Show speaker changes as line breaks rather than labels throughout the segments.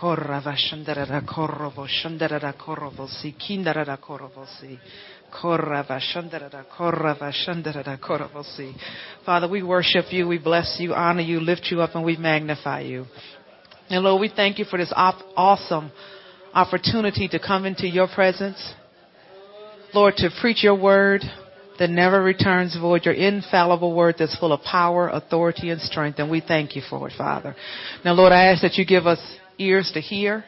Korava shandarada korovo shandarada korovo si kindarada korovo si. Korava shandarada korava shandarada korovo si. Father, we worship you, we bless you, honor you, lift you up, and we magnify you. And Lord, we thank you for this op- awesome opportunity to come into your presence. Lord, to preach your word that never returns void, your infallible word that's full of power, authority, and strength. And we thank you for it, Father. Now, Lord, I ask that you give us ears to hear,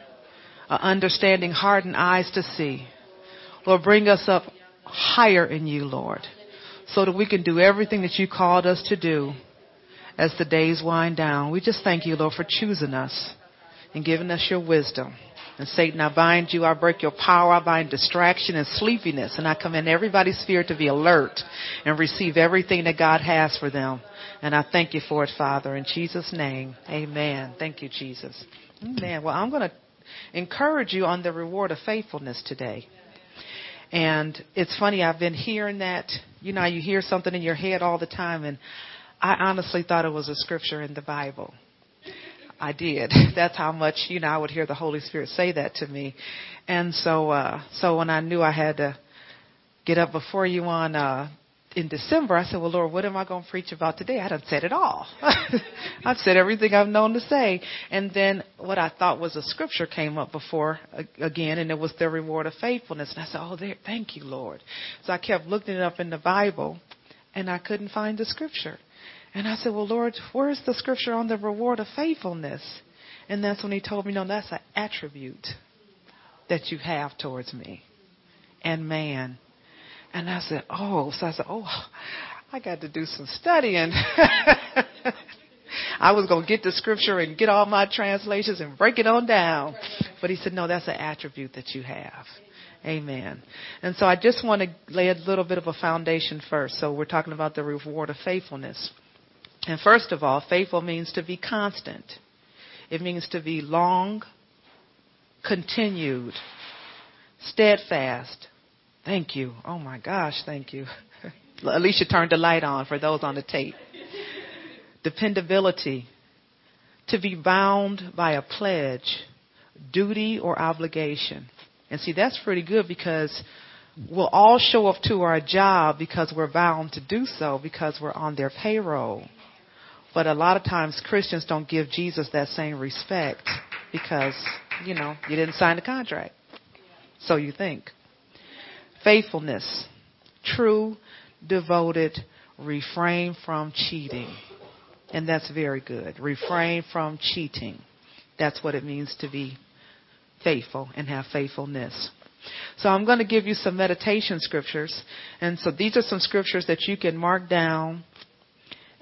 an understanding heart and eyes to see. Lord, bring us up higher in you, Lord, so that we can do everything that you called us to do as the days wind down. We just thank you, Lord, for choosing us and giving us your wisdom. And Satan, I bind you, I break your power, I bind distraction and sleepiness, and I command everybody's spirit to be alert and receive everything that God has for them. And I thank you for it, Father, in Jesus' name. Amen. Thank you, Jesus. Amen. Well, I'm going to encourage you on the reward of faithfulness today. And it's funny, I've been hearing that. You know, you hear something in your head all the time, and I honestly thought it was a scripture in the Bible. I did. That's how much, you know, I would hear the Holy Spirit say that to me. And so, uh, so when I knew I had to get up before you on, uh, in December, I said, well, Lord, what am I going to preach about today? I done said it all. I've said everything I've known to say. And then what I thought was a scripture came up before again, and it was the reward of faithfulness. And I said, oh, there, thank you, Lord. So I kept looking it up in the Bible, and I couldn't find the scripture. And I said, well, Lord, where's the scripture on the reward of faithfulness? And that's when he told me, no, that's an attribute that you have towards me and man. And I said, oh, so I said, oh, I got to do some studying. I was going to get the scripture and get all my translations and break it on down. But he said, no, that's an attribute that you have. Amen. And so I just want to lay a little bit of a foundation first. So we're talking about the reward of faithfulness. And first of all, faithful means to be constant. It means to be long, continued, steadfast, Thank you. Oh my gosh, thank you. Alicia turned the light on for those on the tape. Dependability. To be bound by a pledge, duty, or obligation. And see, that's pretty good because we'll all show up to our job because we're bound to do so because we're on their payroll. But a lot of times Christians don't give Jesus that same respect because, you know, you didn't sign the contract. So you think faithfulness, true, devoted, refrain from cheating. And that's very good. Refrain from cheating. That's what it means to be faithful and have faithfulness. So I'm going to give you some meditation scriptures. And so these are some scriptures that you can mark down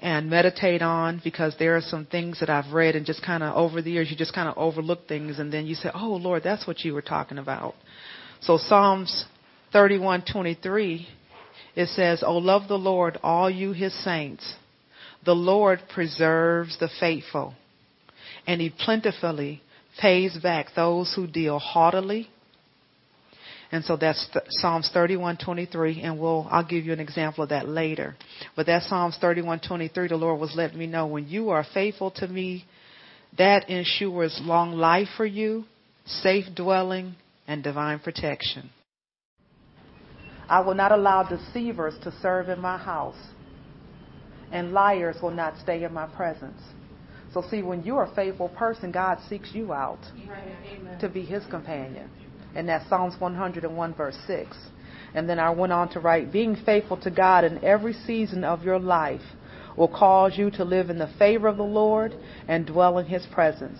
and meditate on because there are some things that I've read and just kind of over the years you just kind of overlook things and then you say, "Oh Lord, that's what you were talking about." So Psalms 31:23 it says, "Oh love the Lord, all you his saints. The Lord preserves the faithful, and he plentifully pays back those who deal haughtily." And so that's Psalms 31:23 and we'll I'll give you an example of that later. But that Psalms 31:23 the Lord was letting me know when you are faithful to me, that ensures long life for you, safe dwelling, and divine protection. I will not allow deceivers to serve in my house, and liars will not stay in my presence. So, see, when you're a faithful person, God seeks you out right. to be his companion. And that's Psalms 101, verse 6. And then I went on to write, being faithful to God in every season of your life will cause you to live in the favor of the Lord and dwell in his presence.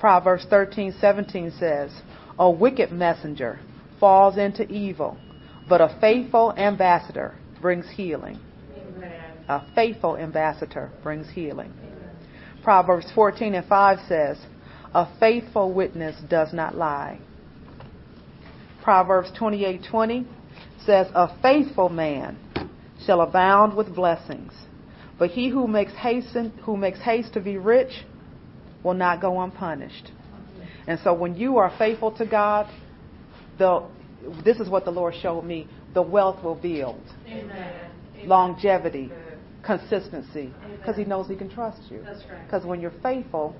Proverbs 13:17 says, "A wicked messenger falls into evil, but a faithful ambassador brings healing. Amen. A faithful ambassador brings healing. Amen. Proverbs 14 and 5 says, A faithful witness does not lie. Proverbs 28:20 says, A faithful man shall abound with blessings, but he who makes hasten who makes haste to be rich will not go unpunished. And so when you are faithful to God, the this is what the Lord showed me. The wealth will build. Amen. Longevity, consistency, because He knows He can trust you. Because right. when you're faithful,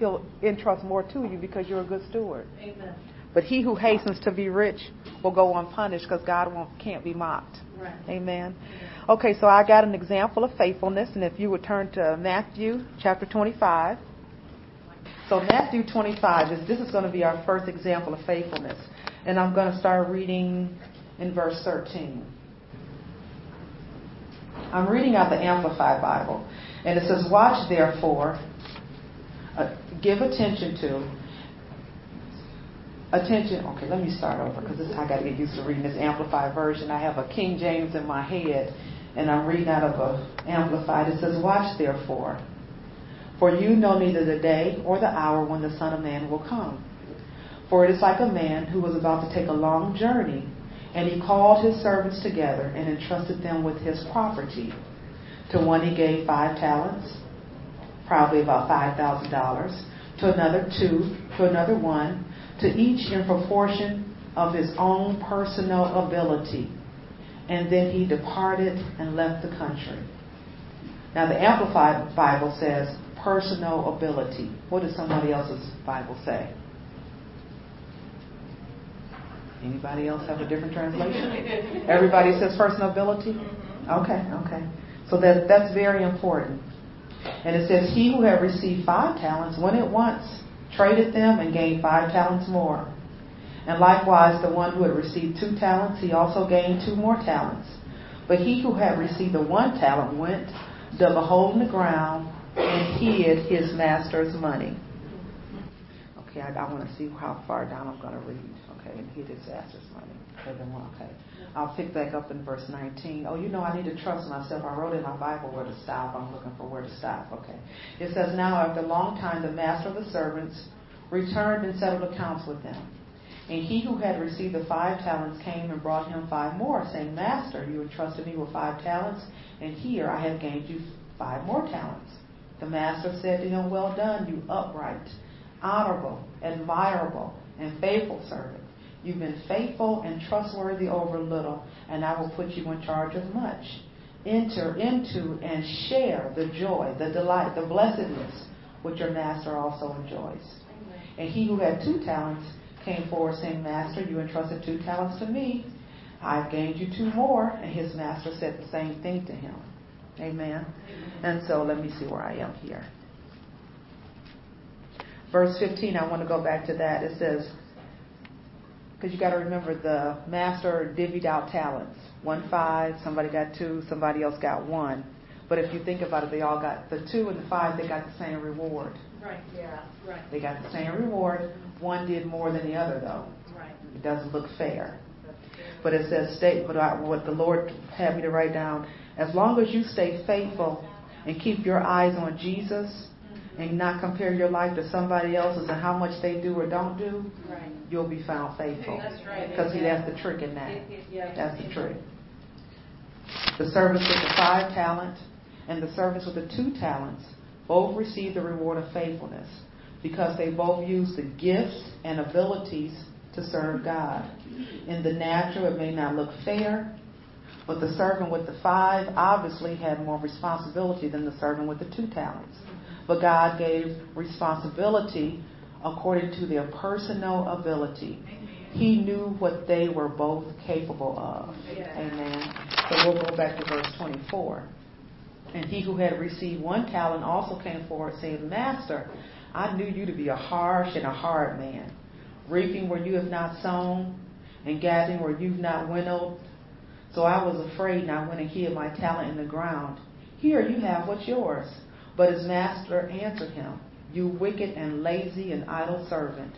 he'll entrust more to you because you're a good steward.
Amen.
But he who hastens to be rich will go unpunished because God won't, can't be mocked.
Right.
Amen. Okay, so I got an example of faithfulness, and if you would turn to Matthew chapter 25. So Matthew 25 is this is going to be our first example of faithfulness, and I'm going to start reading in verse 13. I'm reading out the Amplified Bible, and it says, "Watch therefore, uh, give attention to." Attention. Okay, let me start over because I got to get used to reading this amplified version. I have a King James in my head, and I'm reading out of a amplified. It says, "Watch therefore, for you know neither the day or the hour when the Son of Man will come. For it is like a man who was about to take a long journey, and he called his servants together and entrusted them with his property. To one he gave five talents, probably about five thousand dollars. To another two. To another one." to each in proportion of his own personal ability. And then he departed and left the country. Now, the Amplified Bible says personal ability. What does somebody else's Bible say? Anybody else have a different translation? Everybody says personal ability? Okay, okay. So that, that's very important. And it says, He who had received five talents went at once, traded them, and gained five talents more. And likewise, the one who had received two talents, he also gained two more talents. But he who had received the one talent went, dug a hole in the ground, and hid his master's money. Okay, I, I want to see how far down I'm going to read. Okay, and hid his master's money. Okay, I'll pick back up in verse 19. Oh, you know, I need to trust myself. I wrote in my Bible where to stop. I'm looking for where to stop. Okay. It says, Now after a long time, the master of the servants returned and settled accounts with them. And he who had received the five talents came and brought him five more, saying, Master, you entrusted me with five talents, and here I have gained you five more talents. The master said to him, Well done, you upright, honorable, admirable, and faithful servant. You've been faithful and trustworthy over little, and I will put you in charge of much. Enter into and share the joy, the delight, the blessedness which your master also enjoys. And he who had two talents came forward saying, Master, you entrusted two talents to me. I've gained you two more. And his master said the same thing to him. Amen. And so let me see where I am here. Verse 15, I want to go back to that. It says, because you got to remember the master divvied out talents. One five, somebody got two, somebody else got one. But if you think about it, they all got the two and the five, they got the same reward.
Right, yeah, right.
They got the same reward. One did more than the other, though.
Right.
It doesn't look fair. But it says, state, but I, what the Lord had me to write down, as long as you stay faithful and keep your eyes on Jesus and not compare your life to somebody else's and how much they do or don't do,
Right.
you'll be found faithful.
That's right.
Because see, that's the trick in that.
It- it- yeah.
That's the trick. The servants with the five talent and the servants with the two talents both received the reward of faithfulness because they both used the gifts and abilities to serve God. In the natural, it may not look fair, but the servant with the five obviously had more responsibility than the servant with the two talents. But God gave responsibility according to their personal ability. He knew what they were both capable of. Amen. So we'll go back to verse 24. And he who had received one talent also came forward, saying, Master, I knew you to be a harsh and a hard man, reaping where you have not sown, and gathering where you've not winnowed. So I was afraid, and I went and hid my talent in the ground. Here you have what's yours. But his master answered him, You wicked and lazy and idle servant.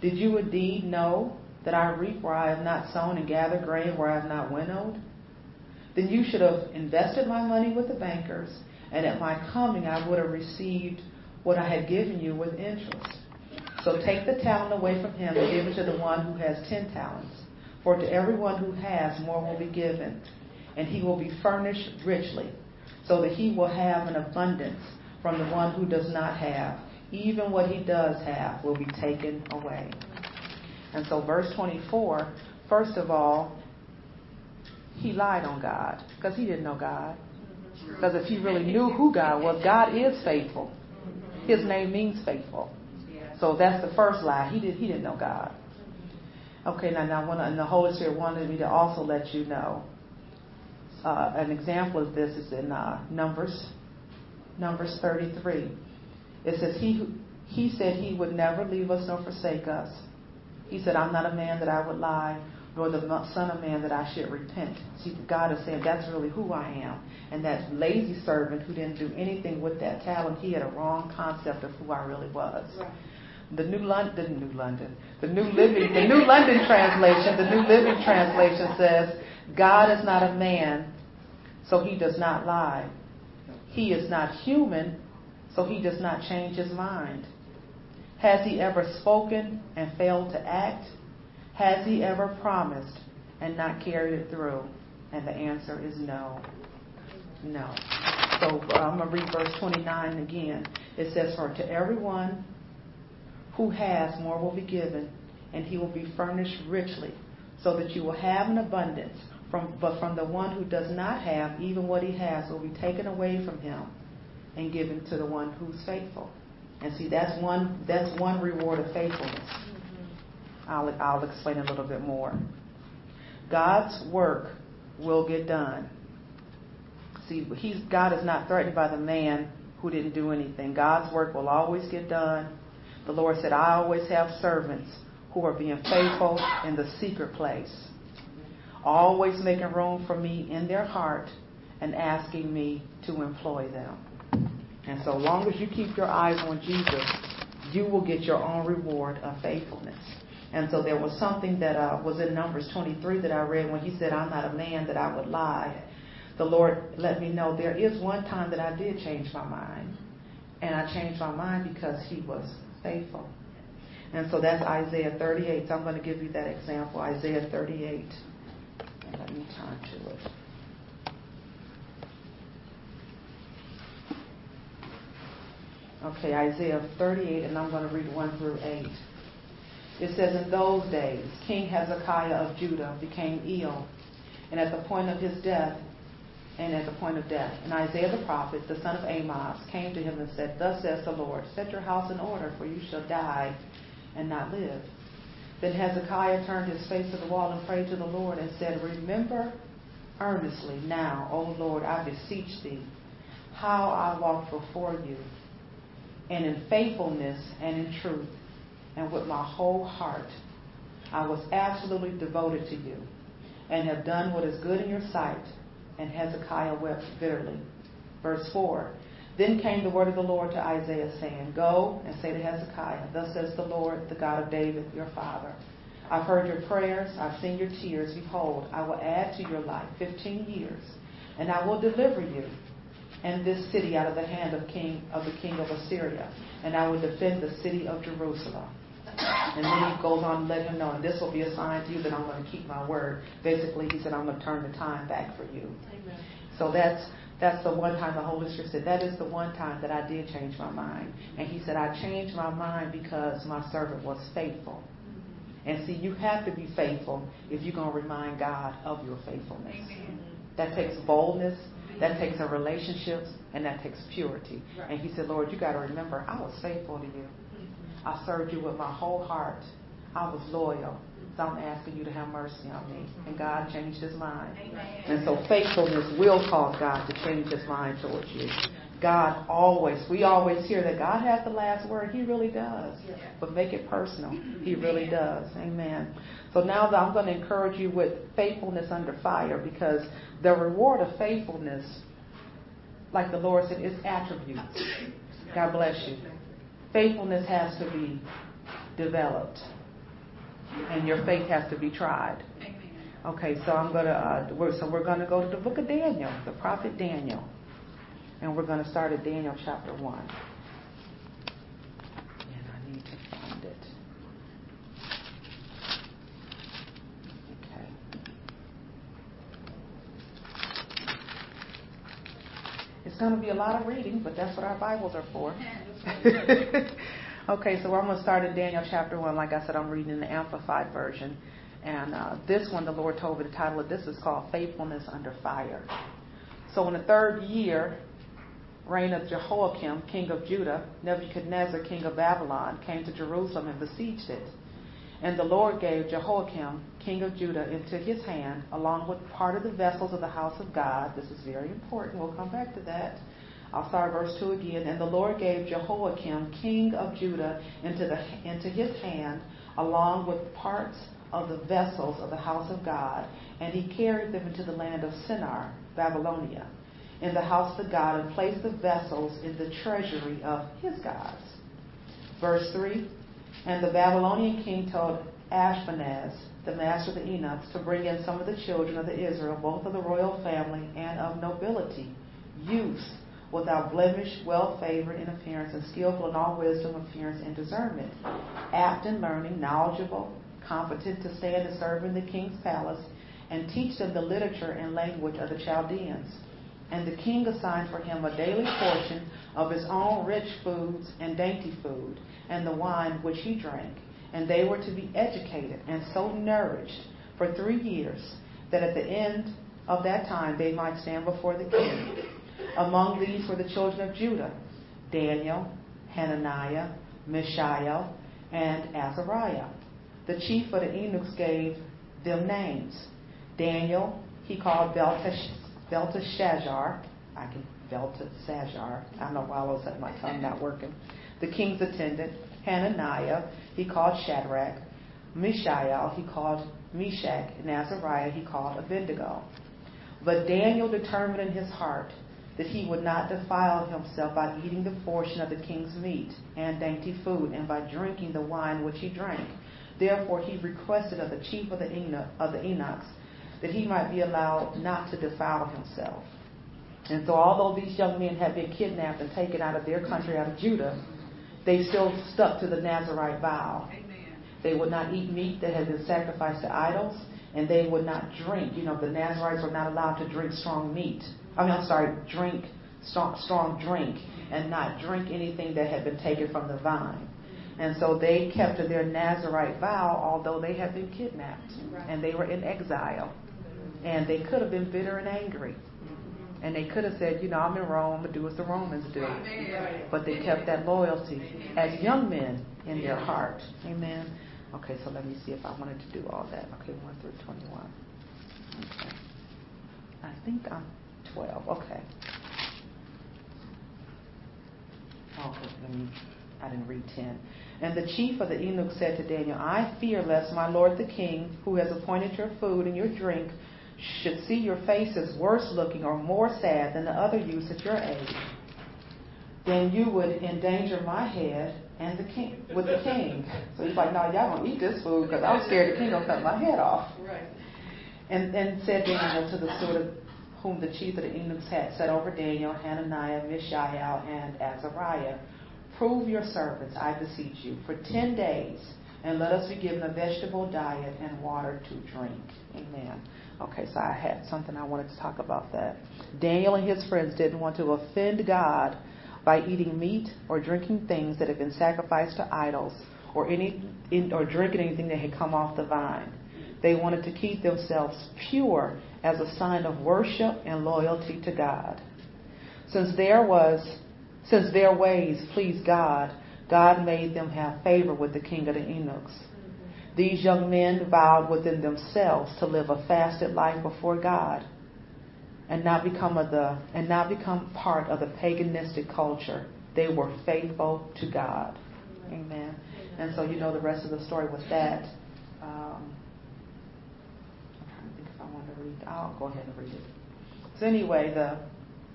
Did you indeed know that I reap where I have not sown and gather grain where I have not winnowed? Then you should have invested my money with the bankers, and at my coming I would have received what I had given you with interest. So take the talent away from him and give it to the one who has ten talents. For to everyone who has, more will be given, and he will be furnished richly, so that he will have an abundance from the one who does not have. Even what he does have will be taken away. And so, verse 24, first of all, he lied on God because he didn't know God. Because if he really knew who God was, God is faithful. His name means faithful. So that's the first lie. He did he didn't know God. Okay, now now when, and the Holy Spirit wanted me to also let you know. Uh, an example of this is in uh, Numbers, Numbers 33. It says he he said he would never leave us nor forsake us. He said, I'm not a man that I would lie, nor the son of man that I should repent. See, God is saying that's really who I am. And that lazy servant who didn't do anything with that talent, he had a wrong concept of who I really was. Right. The New London, New London, the New Living, the New London translation, the New Living translation says, God is not a man, so he does not lie. He is not human, so he does not change his mind. Has he ever spoken and failed to act? Has he ever promised and not carried it through? And the answer is no. No. So uh, I'm going to read verse 29 again. It says, For to everyone who has, more will be given, and he will be furnished richly, so that you will have an abundance. From, but from the one who does not have, even what he has will be taken away from him and given to the one who's faithful. And see, that's one that's one reward of faithfulness. Mm-hmm. I'll I'll explain a little bit more. God's work will get done. See, he's God is not threatened by the man who didn't do anything. God's work will always get done. The Lord said, I always have servants who are being faithful in the secret place, always making room for me in their heart and asking me to employ them. And so long as you keep your eyes on Jesus, you will get your own reward of faithfulness. And so there was something that uh, was in Numbers 23 that I read when he said, I'm not a man that I would lie. The Lord let me know there is one time that I did change my mind. And I changed my mind because he was faithful. And so that's Isaiah 38. So I'm going to give you that example. Isaiah 38. Let me turn to it. Okay, Isaiah 38, and I'm going to read 1 through 8. It says, In those days, King Hezekiah of Judah became ill, and at the point of his death, and at the point of death. And Isaiah the prophet, the son of Amos, came to him and said, Thus says the Lord, Set your house in order, for you shall die and not live. Then Hezekiah turned his face to the wall and prayed to the Lord and said, Remember earnestly now, O Lord, I beseech thee, how I walked before you and in faithfulness and in truth and with my whole heart. I was absolutely devoted to you and have done what is good in your sight. And Hezekiah wept bitterly. Verse 4 Then came the word of the Lord to Isaiah, saying, Go and say to Hezekiah, Thus says the Lord, the God of David, your father. I've heard your prayers, I've seen your tears. Behold, I will add to your life fifteen years, and I will deliver you and this city out of the hand of king of the king of Assyria, and I will defend the city of Jerusalem. And then he goes on to let him know, and this will be a sign to you that I'm going to keep my word. Basically, he said, I'm going to turn the time back for you. Amen. So that's that's the one time the Holy Spirit said, that is the one time that I did change my mind. And he said, I changed my mind because my servant was faithful. And see, you have to be faithful if you're going to remind God of your faithfulness. Amen. That takes boldness. That takes a relationship and that takes purity. Right. And he said, Lord, you got to remember, I was faithful to you. I served you with my whole heart. I was loyal. So I'm asking you to have mercy on me. Mm-hmm. And God changed his mind. Amen. And so faithfulness will cause God to change his mind towards you. God always, we always hear that God has the last word. He really does. But make it personal. He really does. Amen. So now I'm going to encourage you with faithfulness under fire because the reward of faithfulness, like the Lord said, is attributes. God bless you. Faithfulness has to be developed, and your faith has to be tried. Okay, so I'm gonna uh, we're, so we're gonna go to the book of Daniel, the prophet Daniel, and we're gonna start at Daniel chapter one. And I need to find it. Okay. It's going to be a lot of reading, but that's what our Bibles are for. okay, so I'm going to start in Daniel chapter 1. Like I said, I'm reading in the Amplified Version. And uh, this one, the Lord told me the title of this is called Faithfulness Under Fire. So in the third year, reign of Jehoiakim, king of Judah, Nebuchadnezzar, king of Babylon, came to Jerusalem and besieged it. And the Lord gave Jehoiakim, king of Judah, into his hand, along with part of the vessels of the house of God. This is very important. We'll come back to that. I'll start verse 2 again. And the Lord gave Jehoiakim, king of Judah, into, the, into his hand, along with parts of the vessels of the house of God, and he carried them into the land of Shinar, Babylonia, in the house of God, and placed the vessels in the treasury of his gods. Verse 3 And the Babylonian king told Ashpenaz, the master of the eunuchs, to bring in some of the children of the Israel, both of the royal family and of nobility, youths without blemish, well favored in appearance, and skillful in all wisdom, appearance, and discernment, apt in learning, knowledgeable, competent to stand and serve in the king's palace, and teach them the literature and language of the Chaldeans. And the king assigned for him a daily portion of his own rich foods and dainty food, and the wine which he drank. And they were to be educated and so nourished for three years, that at the end of that time they might stand before the king. Among these were the children of Judah Daniel, Hananiah, Mishael, and Azariah. The chief of the eunuchs gave them names. Daniel, he called Belteshazzar. I can Belteshazzar. I don't know why I was at my tongue not working. The king's attendant. Hananiah, he called Shadrach. Mishael, he called Meshach. And Azariah, he called Abednego. But Daniel determined in his heart that he would not defile himself by eating the portion of the king's meat and dainty food, and by drinking the wine which he drank. Therefore he requested of the chief of the, eunuch, of the eunuchs that he might be allowed not to defile himself. And so, although these young men had been kidnapped and taken out of their country, out of Judah, they still stuck to the Nazarite vow. Amen. They would not eat meat that had been sacrificed to idols, and they would not drink. You know, the Nazarites were not allowed to drink strong meat. I mean, I'm sorry, drink strong, strong drink, and not drink anything that had been taken from the vine. And so they kept to their Nazarite vow, although they had been kidnapped and they were in exile. And they could have been bitter and angry. And they could have said, you know, I'm in Rome, to do as the Romans do. But they kept that loyalty as young men in their heart. Amen. Okay, so let me see if I wanted to do all that. Okay, 1 through 21. Okay. I think I'm 12. Okay. Oh, okay, let me, I didn't read 10. And the chief of the eunuchs said to Daniel, I fear lest my lord the king, who has appointed your food and your drink, should see your faces worse looking or more sad than the other youths at your age. Then you would endanger my head and the king with the king. So he's like, No, y'all don't eat this food because I'm scared the king will cut my head off. Right. And and said Daniel to the steward whom the chief of the eunuchs had set over Daniel, Hananiah, Mishael, and Azariah Prove your servants, I beseech you, for ten days, and let us be given a vegetable diet and water to drink. Amen. Okay, so I had something I wanted to talk about that. Daniel and his friends didn't want to offend God by eating meat or drinking things that had been sacrificed to idols or any or drinking anything that had come off the vine. They wanted to keep themselves pure as a sign of worship and loyalty to God. Since there was since their ways pleased God, God made them have favor with the king of the eunuchs. These young men vowed within themselves to live a fasted life before God and not become of the and not become part of the paganistic culture. They were faithful to God. Amen. And so you know the rest of the story with that. Um, I'm trying to think if I want to read. I'll go ahead and read it. So anyway, the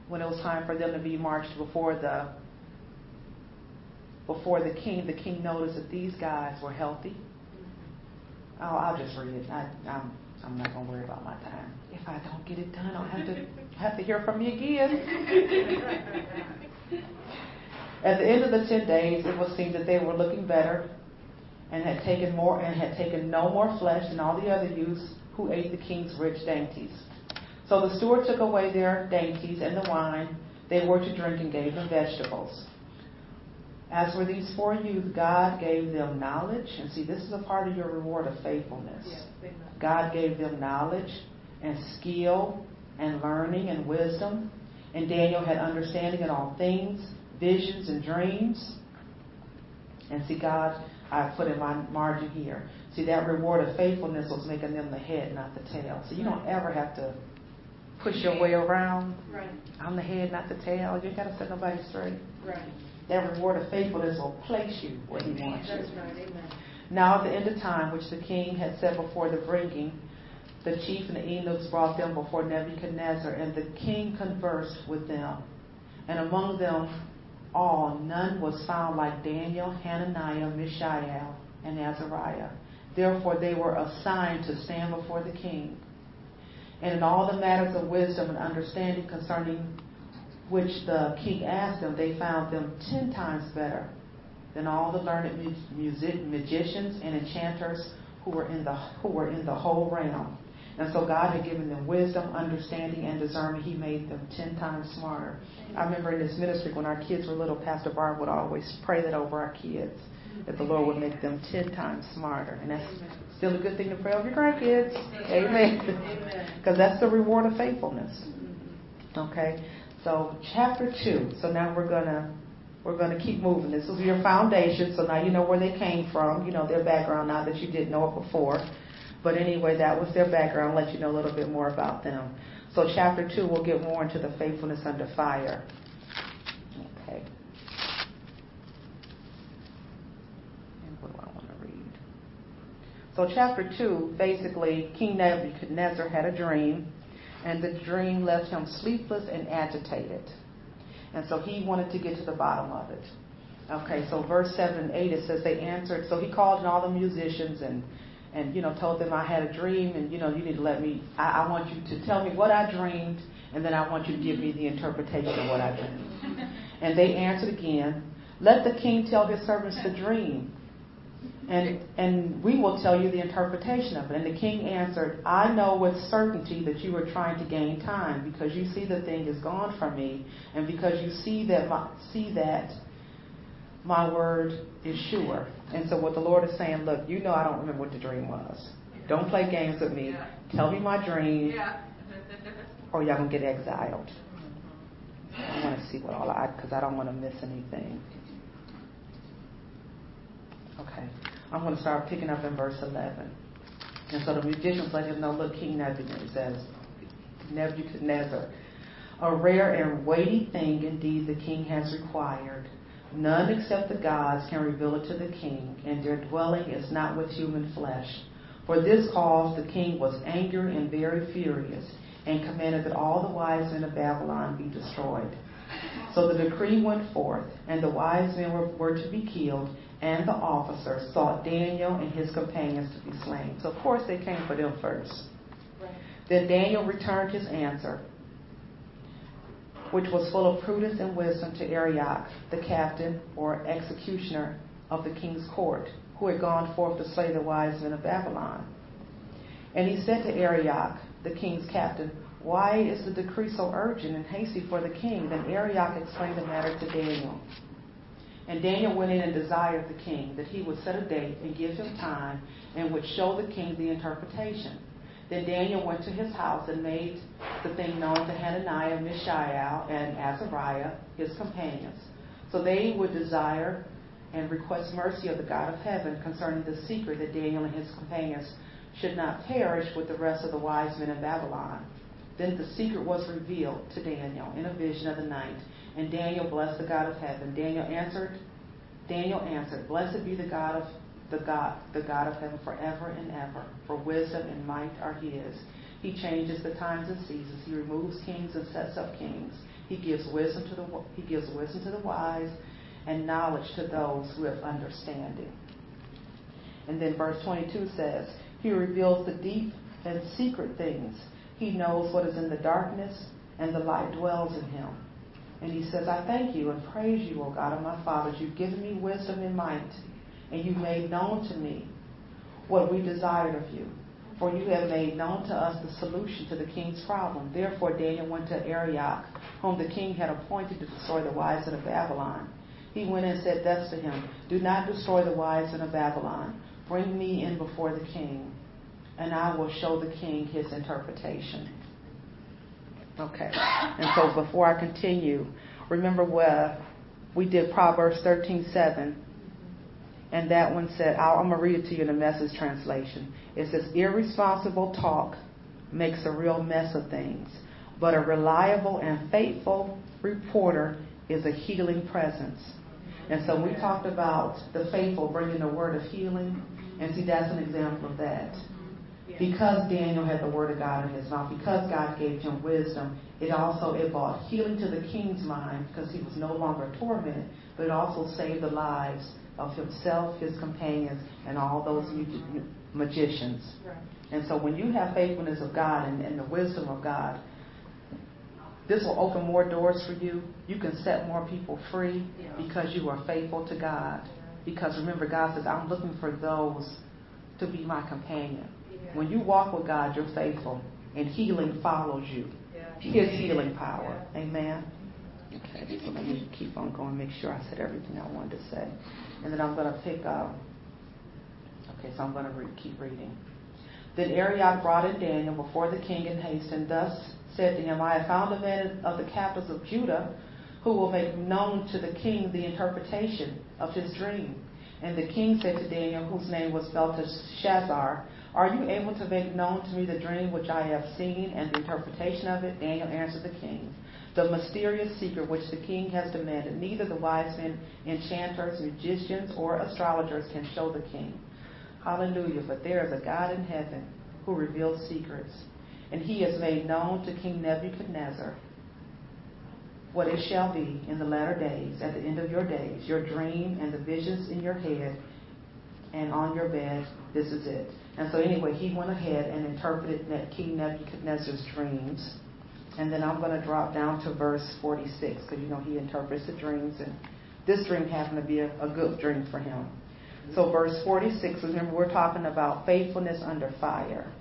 when it was time for them to be marched before the before the king, the king noticed that these guys were healthy. Oh, I'll just read it. I, I'm I'm not going to worry about my time. If I don't get it done, I'll have to have to hear from you again. At the end of the ten days, it was seen that they were looking better, and had taken more and had taken no more flesh than all the other youths who ate the king's rich dainties. So the steward took away their dainties and the wine they were to drink and gave them vegetables. As for these four youth, God gave them knowledge. And see, this is a part of your reward of faithfulness. God gave them knowledge and skill and learning and wisdom. And Daniel had understanding in all things, visions and dreams. And see, God, I put in my margin here. See, that reward of faithfulness was making them the head, not the tail. So you don't ever have to push your way around.
Right.
I'm the head, not the tail. You got to set nobody straight.
Right.
That reward of faithfulness will place you where He wants you.
That's right. Amen.
Now at the end of time, which the king had set before the bringing, the chief and the eunuchs brought them before Nebuchadnezzar, and the king conversed with them. And among them all, none was found like Daniel, Hananiah, Mishael, and Azariah. Therefore they were assigned to stand before the king. And in all the matters of wisdom and understanding concerning which the king asked them, they found them ten times better than all the learned music, magicians and enchanters who were in the who were in the whole realm. And so God had given them wisdom, understanding, and discernment. He made them ten times smarter. I remember in this ministry when our kids were little, Pastor Barb would always pray that over our kids, that the Lord would make them ten times smarter. And that's still a good thing to pray over your grandkids. Amen. Because that's the reward of faithfulness. Okay. So chapter two. So now we're gonna we're going to keep moving. This is your foundation, so now you know where they came from, you know their background now that you didn't know it before. But anyway, that was their background. I'll let you know a little bit more about them. So chapter 2, we'll get more into the faithfulness under fire. Okay. And what do I want to read? So chapter 2, basically, King Nebuchadnezzar had a dream, and the dream left him sleepless and agitated. And so he wanted to get to the bottom of it. Okay, so verse 7 and 8, it says they answered. So he called in all the musicians and, and you know, told them I had a dream and, you know, you need to let me, I, I want you to tell me what I dreamed and then I want you to give me the interpretation of what I dreamed. And they answered again, let the king tell his servants the dream and, and we will tell you the interpretation of it. And the king answered, I know with certainty that you are trying to gain time because you see the thing is gone from me, and because you see that my, see that my word is sure. And so what the Lord is saying, look, you know I don't remember what the dream was. Don't play games with me. Tell me my dream, or y'all gonna get exiled. I want to see what all I, because I don't want to miss anything. Okay. I'm going to start picking up in verse 11. And so the magicians let him know, look, King Nebuchadnezzar, Nebuchadnezzar, a rare and weighty thing indeed the king has required. None except the gods can reveal it to the king, and their dwelling is not with human flesh. For this cause the king was angry and very furious, and commanded that all the wise men of Babylon be destroyed. So the decree went forth, and the wise men were, were to be killed, and the officers sought Daniel and his companions to be slain. So, of course, they came for them first. Right. Then Daniel returned his answer, which was full of prudence and wisdom, to Arioch, the captain or executioner of the king's court, who had gone forth to slay the wise men of Babylon. And he said to Arioch, the king's captain, Why is the decree so urgent and hasty for the king? Then Arioch explained the matter to Daniel. And Daniel went in and desired the king that he would set a date and give him time and would show the king the interpretation. Then Daniel went to his house and made the thing known to Hananiah, Mishael, and Azariah, his companions. So they would desire and request mercy of the God of heaven concerning the secret that Daniel and his companions should not perish with the rest of the wise men in Babylon. Then the secret was revealed to Daniel in a vision of the night. And Daniel blessed the God of heaven. Daniel answered, Daniel answered, Blessed be the God of the God, the God of heaven forever and ever. For wisdom and might are his. He changes the times and seasons. He removes kings and sets up kings. He gives wisdom to the he gives wisdom to the wise and knowledge to those who have understanding. And then verse 22 says, He reveals the deep and secret things. He knows what is in the darkness, and the light dwells in him. And he says, I thank you and praise you, O God of my fathers. You've given me wisdom and might, and you've made known to me what we desired of you. For you have made known to us the solution to the king's problem. Therefore Daniel went to Arioch, whom the king had appointed to destroy the wise men of Babylon. He went and said thus to him, Do not destroy the wise men of Babylon. Bring me in before the king, and I will show the king his interpretation. Okay. And so before I continue, remember where we did Proverbs 13:7, and that one said, I'm gonna read it to you in the Message translation. It says, "Irresponsible talk makes a real mess of things, but a reliable and faithful reporter is a healing presence." And so we talked about the faithful bringing the word of healing, and see that's an example of that because Daniel had the word of God in his mouth, because God gave him wisdom, it also it brought healing to the king's mind because he was no longer tormented, but it also saved the lives of himself, his companions, and all those magicians. Right. And so when you have faithfulness of God and, and the wisdom of God, this will open more doors for you. You can set more people free yeah. because you are faithful to God. Because remember, God says, I'm looking for those to be my companion. When you walk with God, you're faithful, and healing follows you. His healing power. Amen. Okay, so let me keep on going, make sure I said everything I wanted to say. And then I'm going to pick up. Okay, so I'm going to re- keep reading. Then Arioch brought in Daniel before the king in haste, and thus said to him, I have found a man of the captives of Judah who will make known to the king the interpretation of his dream. And the king said to Daniel, whose name was Belteshazzar, are you able to make known to me the dream which I have seen and the interpretation of it? Daniel answered the king. The mysterious secret which the king has demanded, neither the wise men, enchanters, magicians, or astrologers can show the king. Hallelujah. But there is a God in heaven who reveals secrets. And he has made known to King Nebuchadnezzar what it shall be in the latter days, at the end of your days, your dream and the visions in your head and on your bed. This is it. And so, anyway, he went ahead and interpreted King Nebuchadnezzar's dreams. And then I'm going to drop down to verse 46 because, you know, he interprets the dreams. And this dream happened to be a, a good dream for him. So, verse 46, remember, we're talking about faithfulness under fire.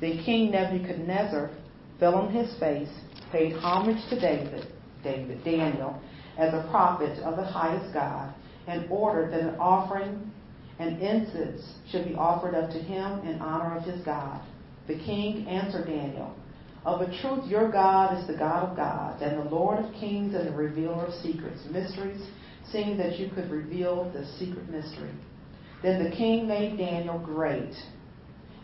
Then King Nebuchadnezzar fell on his face, paid homage to David, David, Daniel, as a prophet of the highest God, and ordered that an offering and incense should be offered up to him in honor of his God. The king answered Daniel, Of a truth, your God is the God of gods, and the Lord of kings, and the revealer of secrets, mysteries, seeing that you could reveal the secret mystery. Then the king made Daniel great,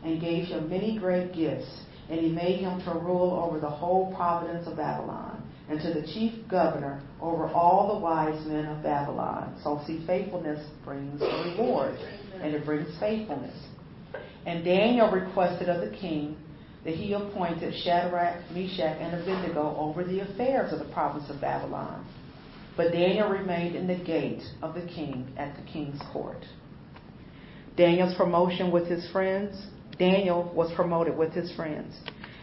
and gave him many great gifts, and he made him to rule over the whole province of Babylon and to the chief governor over all the wise men of Babylon. So, see, faithfulness brings reward, and it brings faithfulness. And Daniel requested of the king that he appointed Shadrach, Meshach, and Abednego over the affairs of the province of Babylon. But Daniel remained in the gate of the king at the king's court. Daniel's promotion with his friends. Daniel was promoted with his friends.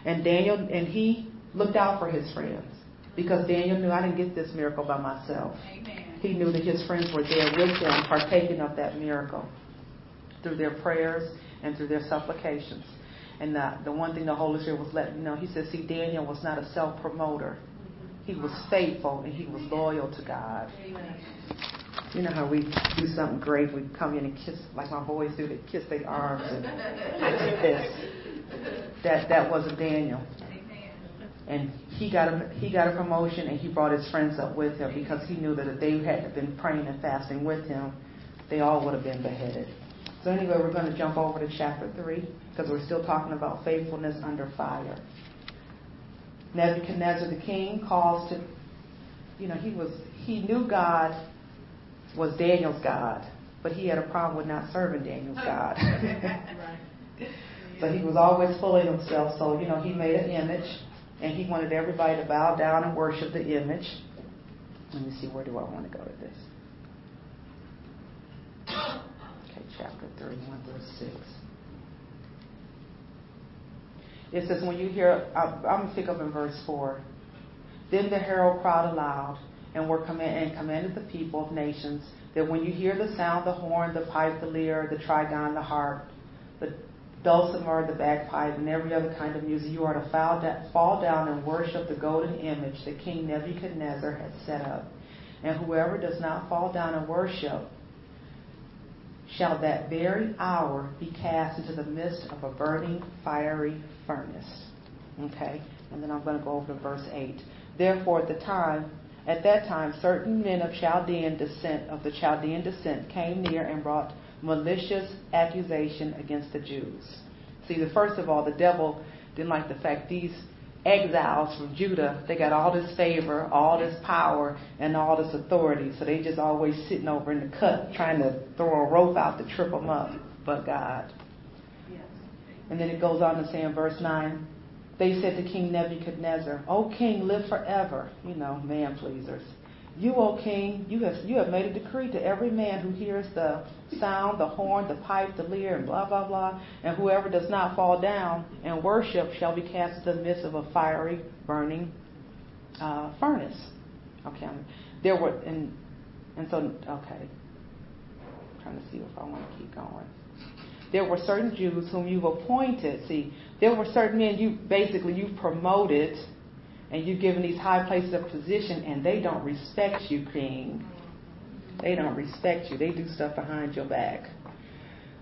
And Daniel and he looked out for his friends because Daniel knew I didn't get this miracle by myself. Amen. He knew that his friends were there with him, partaking of that miracle through their prayers and through their supplications. And the, the one thing the Holy Spirit was letting me know, he said, see, Daniel was not a self promoter. He was faithful and he was loyal to God. Amen. You know how we do something great, we come in and kiss, like my boys do, they kiss their arms and this. That, that wasn't Daniel and he got a he got a promotion and he brought his friends up with him because he knew that if they had been praying and fasting with him, they all would have been beheaded. So anyway, we're going to jump over to chapter three because we're still talking about faithfulness under fire. Nebuchadnezzar the king calls to, you know, he was he knew God was Daniel's God, but he had a problem with not serving Daniel's God. so he was always fooling himself. So you know, he made an image and he wanted everybody to bow down and worship the image. Let me see, where do I want to go to this? Okay, chapter 31, verse 6. It says, when you hear, I'm going to pick up in verse 4. Then the herald cried aloud and were and commanded the people of nations that when you hear the sound, the horn, the pipe, the lyre, the trigon, the harp, dulcimer, the bagpipe, and every other kind of music, you are to fall down and worship the golden image that King Nebuchadnezzar had set up. And whoever does not fall down and worship shall that very hour be cast into the midst of a burning fiery furnace. Okay? and then I'm going to go over to verse 8. Therefore, at the time, at that time, certain men of Chaldean descent, of the Chaldean descent, came near and brought malicious accusation against the Jews. See, the first of all, the devil didn't like the fact these exiles from Judah, they got all this favor, all this power, and all this authority. So they just always sitting over in the cut trying to throw a rope out to trip them up. But God. Yes. And then it goes on to say in verse 9, they said to King Nebuchadnezzar, O king, live forever. You know, man pleasers. You, O king, you have, you have made a decree to every man who hears the sound, the horn, the pipe, the lyre, and blah, blah, blah, and whoever does not fall down and worship shall be cast into the midst of a fiery, burning uh, furnace. Okay, there were, and, and so, okay, I'm trying to see if I want to keep going. There were certain Jews whom you've appointed. See, there were certain men you basically you've promoted and you've given these high places of position, and they don't respect you, king. They don't respect you. They do stuff behind your back.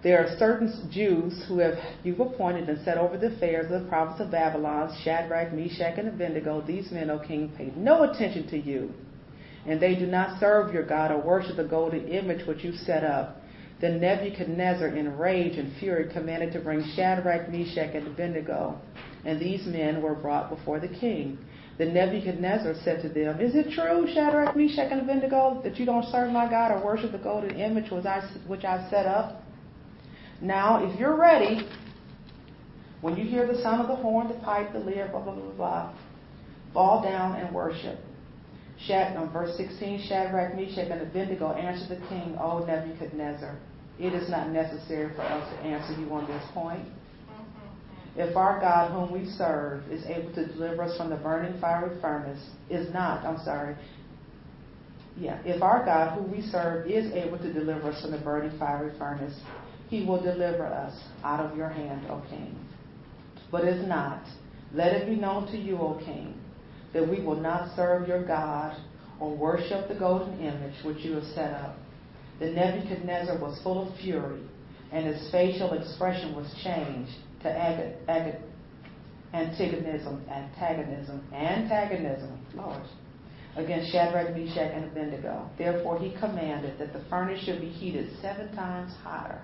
There are certain Jews who have you've appointed and set over the affairs of the province of Babylon, Shadrach, Meshach, and Abednego. These men, O king, pay no attention to you, and they do not serve your God or worship the golden image which you set up. Then Nebuchadnezzar, in rage and fury, commanded to bring Shadrach, Meshach, and Abednego, and these men were brought before the king. Then Nebuchadnezzar said to them, Is it true, Shadrach, Meshach, and Abednego, that you don't serve my God or worship the golden image which I, set up? Now, if you're ready, when you hear the sound of the horn, the pipe, the lyre, blah, blah, blah, blah, fall down and worship. Shad, um, verse 16, Shadrach, Meshach, and Abednego answered the king, O Nebuchadnezzar, it is not necessary for us to answer you on this point. If our God, whom we serve, is able to deliver us from the burning fiery furnace, is not, I'm sorry, yeah, if our God, whom we serve, is able to deliver us from the burning fiery furnace, he will deliver us out of your hand, O king. But if not, let it be known to you, O king, that we will not serve your God or worship the golden image which you have set up. Then Nebuchadnezzar was full of fury, and his facial expression was changed to ag- ag- antagonism, antagonism, antagonism, Lord, against Shadrach, Meshach, and Abednego. Therefore, he commanded that the furnace should be heated seven times hotter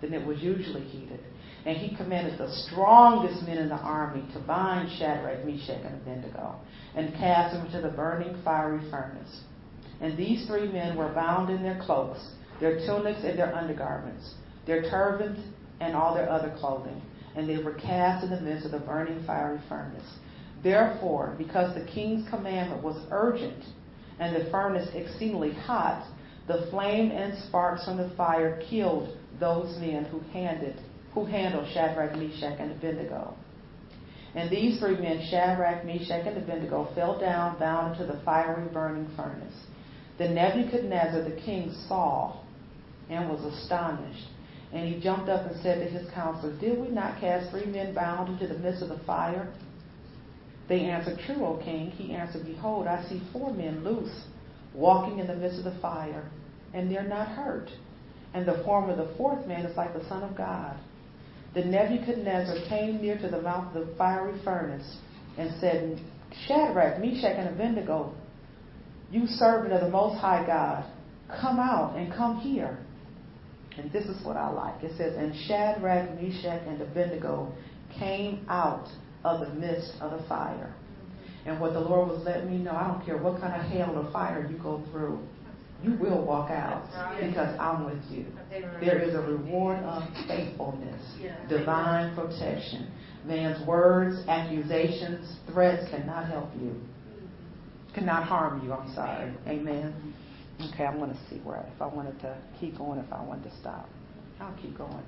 than it was usually heated. And he commanded the strongest men in the army to bind Shadrach, Meshach, and Abednego and cast them into the burning fiery furnace. And these three men were bound in their cloaks, their tunics and their undergarments, their turbans and all their other clothing, and they were cast in the midst of the burning fiery furnace. Therefore, because the king's commandment was urgent and the furnace exceedingly hot, the flame and sparks from the fire killed those men who handed who handled Shadrach, Meshach, and Abednego. And these three men, Shadrach, Meshach, and Abednego, fell down bound into the fiery burning furnace. Then Nebuchadnezzar the king saw and was astonished. And he jumped up and said to his counselors, Did we not cast three men bound into the midst of the fire? They answered, True, O king. He answered, Behold, I see four men loose, walking in the midst of the fire, and they're not hurt. And the form of the fourth man is like the Son of God. Then Nebuchadnezzar came near to the mouth of the fiery furnace and said, Shadrach, Meshach, and Abednego, you servant of the Most High God, come out and come here. And this is what I like. It says, And Shadrach, Meshach, and Abednego came out of the midst of the fire. And what the Lord was letting me know, I don't care what kind of hell or fire you go through, you will walk out because I'm with you. There is a reward of faithfulness, divine protection. Man's words, accusations, threats cannot help you, cannot harm you. I'm sorry. Amen. Okay, I'm going to see where if I wanted to keep going, if I wanted to stop, I'll keep going.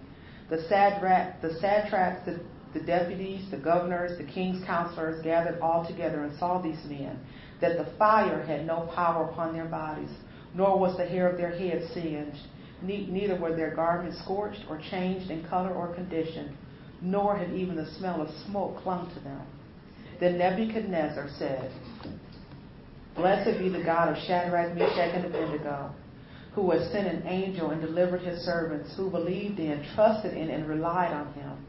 The sad satrap, the satraps, the, the deputies, the governors, the king's counselors gathered all together and saw these men that the fire had no power upon their bodies nor was the hair of their heads singed. Neither were their garments scorched or changed in color or condition, nor had even the smell of smoke clung to them. Then Nebuchadnezzar said, Blessed be the God of Shadrach, Meshach, and Abednego, who has sent an angel and delivered his servants, who believed in, trusted in, and relied on him.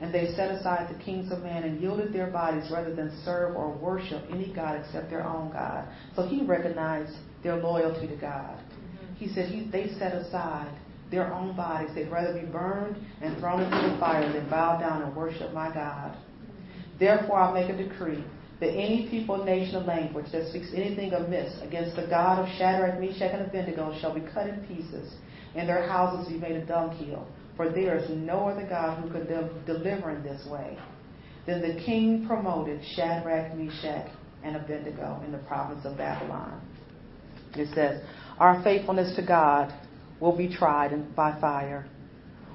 And they set aside the kings of man and yielded their bodies rather than serve or worship any God except their own God. So he recognized their loyalty to God. Mm-hmm. He said he, they set aside their own bodies. They'd rather be burned and thrown into the fire than bow down and worship my God. Therefore, I make a decree that any people, nation, or language that speaks anything amiss against the God of Shadrach, Meshach, and Abednego shall be cut in pieces, and their houses be made a dunghill. For there is no other God who could de- deliver in this way. Then the king promoted Shadrach, Meshach, and Abednego in the province of Babylon. It says, Our faithfulness to God will be tried by fire.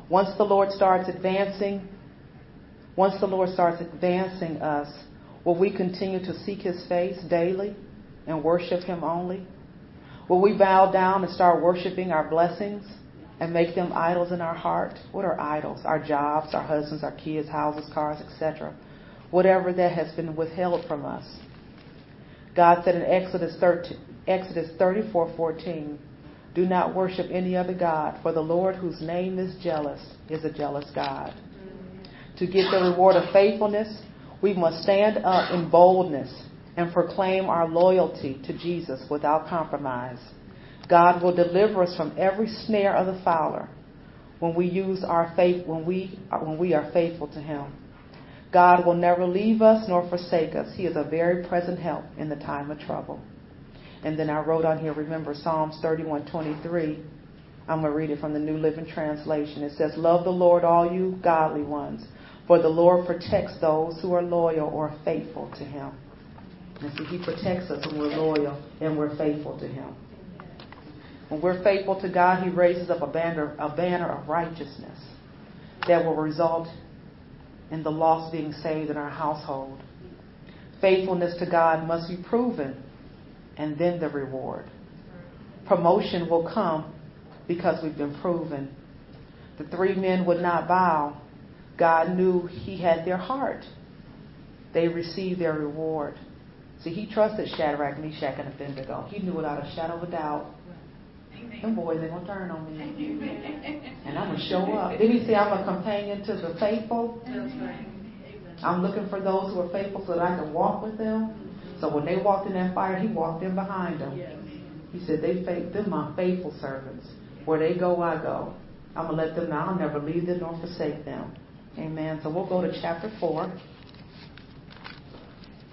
Once the Lord starts advancing, once the Lord starts advancing us, will we continue to seek his face daily and worship him only? Will we bow down and start worshiping our blessings and make them idols in our heart? What are idols? Our jobs, our husbands, our kids, houses, cars, etc. Whatever that has been withheld from us. God said in Exodus 13, Exodus 34:14, "Do not worship any other god, for the Lord, whose name is jealous, is a jealous God." To get the reward of faithfulness, we must stand up in boldness and proclaim our loyalty to Jesus without compromise. God will deliver us from every snare of the fowler when we use our faith when we when we are faithful to him. God will never leave us nor forsake us. He is a very present help in the time of trouble. And then I wrote on here, remember Psalms 31:23. I'm going to read it from the New Living Translation. It says, "Love the Lord, all you godly ones, for the Lord protects those who are loyal or faithful to Him." And see, He protects us when we're loyal and we're faithful to Him. When we're faithful to God, He raises up a banner, a banner of righteousness that will result in the lost being saved in our household. Faithfulness to God must be proven and then the reward. Promotion will come because we've been proven. The three men would not bow. God knew he had their heart. They received their reward. See, he trusted Shadrach, Meshach, and Abednego. He knew without a shadow of a doubt, them boys ain't gonna turn on me. And I'm gonna show up. Did he say I'm a companion to the faithful? I'm looking for those who are faithful so that I can walk with them. So when they walked in that fire, he walked in behind them. He said, "They faith, them my faithful servants. Where they go, I go. I'm gonna let them know I'll never leave them nor forsake them." Amen. So we'll go to chapter four.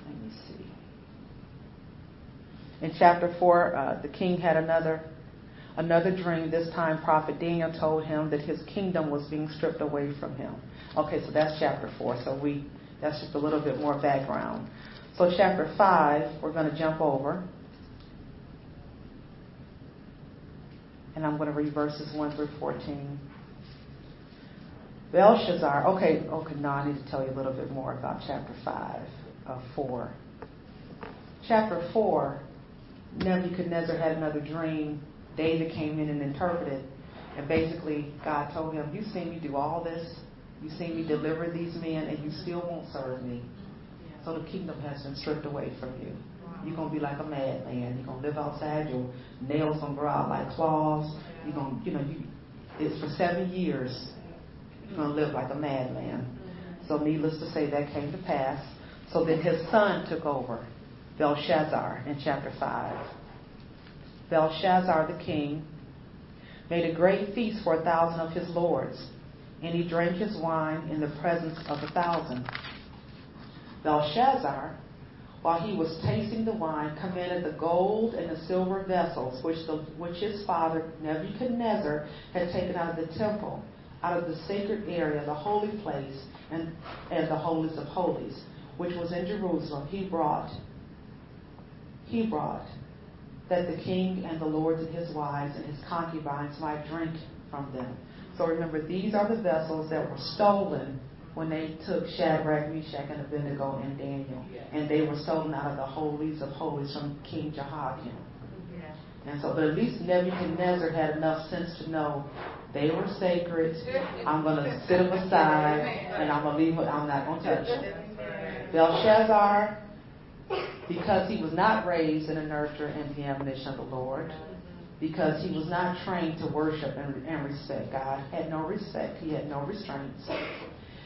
Let me see. In chapter four, uh, the king had another another dream. This time, prophet Daniel told him that his kingdom was being stripped away from him. Okay, so that's chapter four. So we that's just a little bit more background. So, chapter 5, we're going to jump over. And I'm going to read verses 1 through 14. Belshazzar, okay, okay, now I need to tell you a little bit more about chapter 5 of 4. Chapter 4, Nebuchadnezzar had another dream. David came in and interpreted. And basically, God told him, You've seen me do all this. You've seen me deliver these men, and you still won't serve me. So the kingdom has been stripped away from you. You're gonna be like a madman. You're gonna live outside. Your nails gonna grow out like claws. You're gonna, you know, you. It's for seven years. You're gonna live like a madman. So needless to say, that came to pass. So then his son took over, Belshazzar, in chapter five. Belshazzar the king made a great feast for a thousand of his lords, and he drank his wine in the presence of a thousand. Belshazzar, while he was tasting the wine, commanded the gold and the silver vessels which, the, which his father Nebuchadnezzar had taken out of the temple, out of the sacred area, the holy place, and, and the holiest of holies, which was in Jerusalem, he brought. He brought that the king and the lords and his wives and his concubines might drink from them. So remember, these are the vessels that were stolen when they took Shadrach, Meshach, and Abednego and Daniel, and they were stolen out of the holies of holies from King Jehoiakim. And so, but at least Nebuchadnezzar had enough sense to know they were sacred. I'm going to sit them aside, and I'm going to leave. I'm not going to touch them. Belshazzar, because he was not raised in the nurture and the admonition of the Lord, because he was not trained to worship and, and respect God, had no respect. He had no restraints.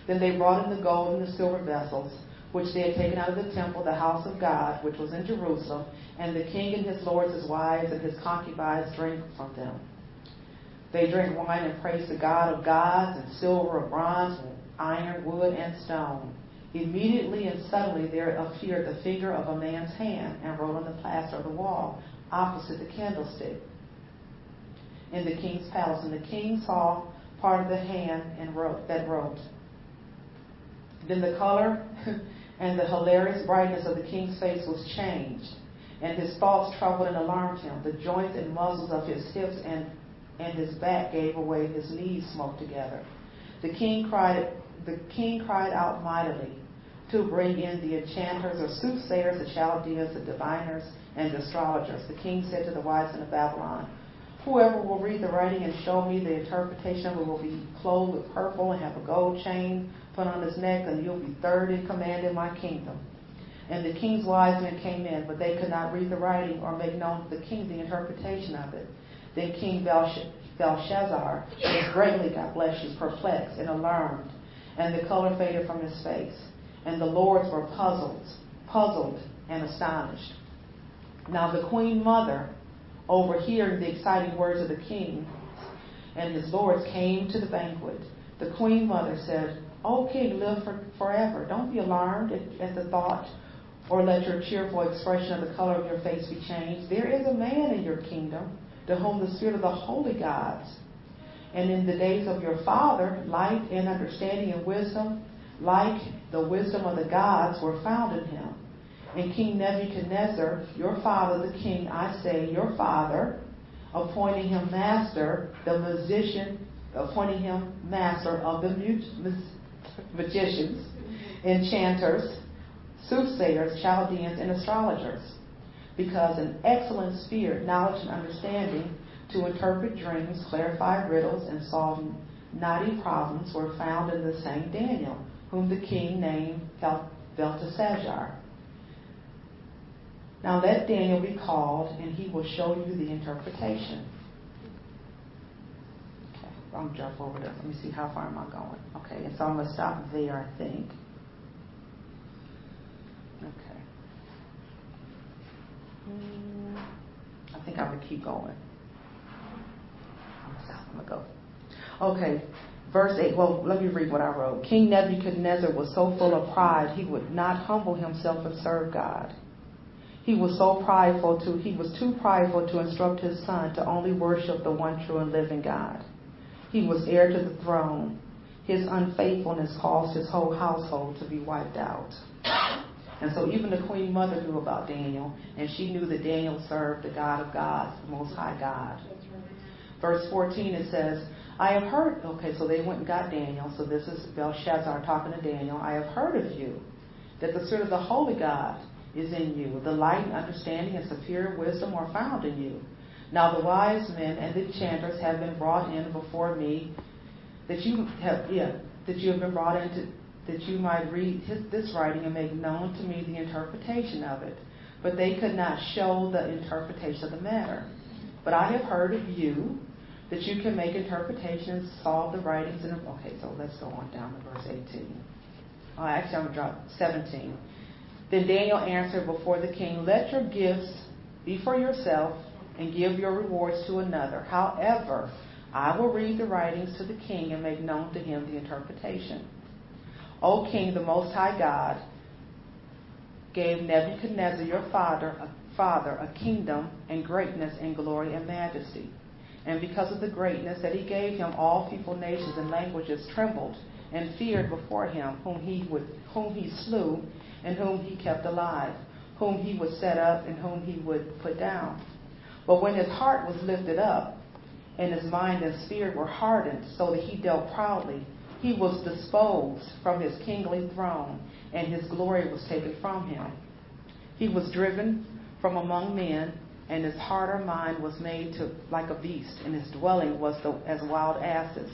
Then they brought in the gold and the silver vessels, which they had taken out of the temple, the house of God, which was in Jerusalem, and the king and his lords, his wives, and his concubines drank from them. They drank wine and praised the God of gods, and silver, and bronze, and iron, wood, and stone. Immediately and suddenly there appeared the figure of a man's hand and wrote on the plaster of the wall opposite the candlestick in the king's palace. And the king saw part of the hand and wrote that wrote. Then the color and the hilarious brightness of the king's face was changed, and his thoughts troubled and alarmed him. The joints and muscles of his hips and, and his back gave away, his knees smote together. The king cried the king cried out mightily to bring in the enchanters or soothsayers, the Chaldeans, the diviners, and the astrologers. The king said to the wise men of Babylon, Whoever will read the writing and show me the interpretation will be clothed with purple and have a gold chain put on his neck, and you'll be third in command in my kingdom. And the king's wise men came in, but they could not read the writing or make known to the king the interpretation of it. Then King Belshazzar was greatly, God bless you, perplexed and alarmed, and the color faded from his face. And the lords were puzzled, puzzled and astonished. Now the queen mother, overhearing the exciting words of the king and his lords, came to the banquet. The queen mother said, O king, live for, forever. Don't be alarmed at, at the thought or let your cheerful expression of the color of your face be changed. There is a man in your kingdom to whom the spirit of the holy gods and in the days of your father, light and understanding and wisdom, like the wisdom of the gods, were found in him. And King Nebuchadnezzar, your father, the king, I say, your father, appointing him master, the musician, appointing him master of the magicians, enchanters, soothsayers, Chaldeans, and astrologers. Because an excellent spirit, knowledge, and understanding to interpret dreams, clarify riddles, and solve knotty problems were found in the same Daniel, whom the king named Belteshazzar. Now let Daniel be called, and he will show you the interpretation. Okay, I'm jump over there. Let me see how far am I going. Okay, and so I'm gonna stop there, I think. Okay. Hmm, Mm, I think I'm gonna keep going. I'm gonna stop. I'm gonna go. Okay, verse 8. Well, let me read what I wrote. King Nebuchadnezzar was so full of pride, he would not humble himself and serve God. He was so prideful to he was too prideful to instruct his son to only worship the one true and living God. He was heir to the throne. His unfaithfulness caused his whole household to be wiped out. And so even the queen mother knew about Daniel, and she knew that Daniel served the God of gods, the Most High God. Verse 14 it says, I have heard, okay, so they went and got Daniel. So this is Belshazzar talking to Daniel. I have heard of you, that the Spirit of the Holy God is in you. The light and understanding and superior wisdom are found in you. Now the wise men and the enchanters have been brought in before me, that you have, yeah, that you have been brought into, that you might read his, this writing and make known to me the interpretation of it. But they could not show the interpretation of the matter. But I have heard of you that you can make interpretations, solve the writings. And okay, so let's go on down to verse 18. Oh, actually, I'm going to drop 17. Then Daniel answered before the king, Let your gifts be for yourself and give your rewards to another. However, I will read the writings to the king and make known to him the interpretation. O king, the most high God, gave Nebuchadnezzar your father a, father a kingdom and greatness and glory and majesty. And because of the greatness that he gave him, all people, nations, and languages trembled and feared before him, whom he would, whom he slew and whom he kept alive, whom he would set up and whom he would put down. But when his heart was lifted up, and his mind and spirit were hardened, so that he dealt proudly, he was disposed from his kingly throne, and his glory was taken from him. He was driven from among men, and his heart or mind was made to like a beast, and his dwelling was the, as wild asses.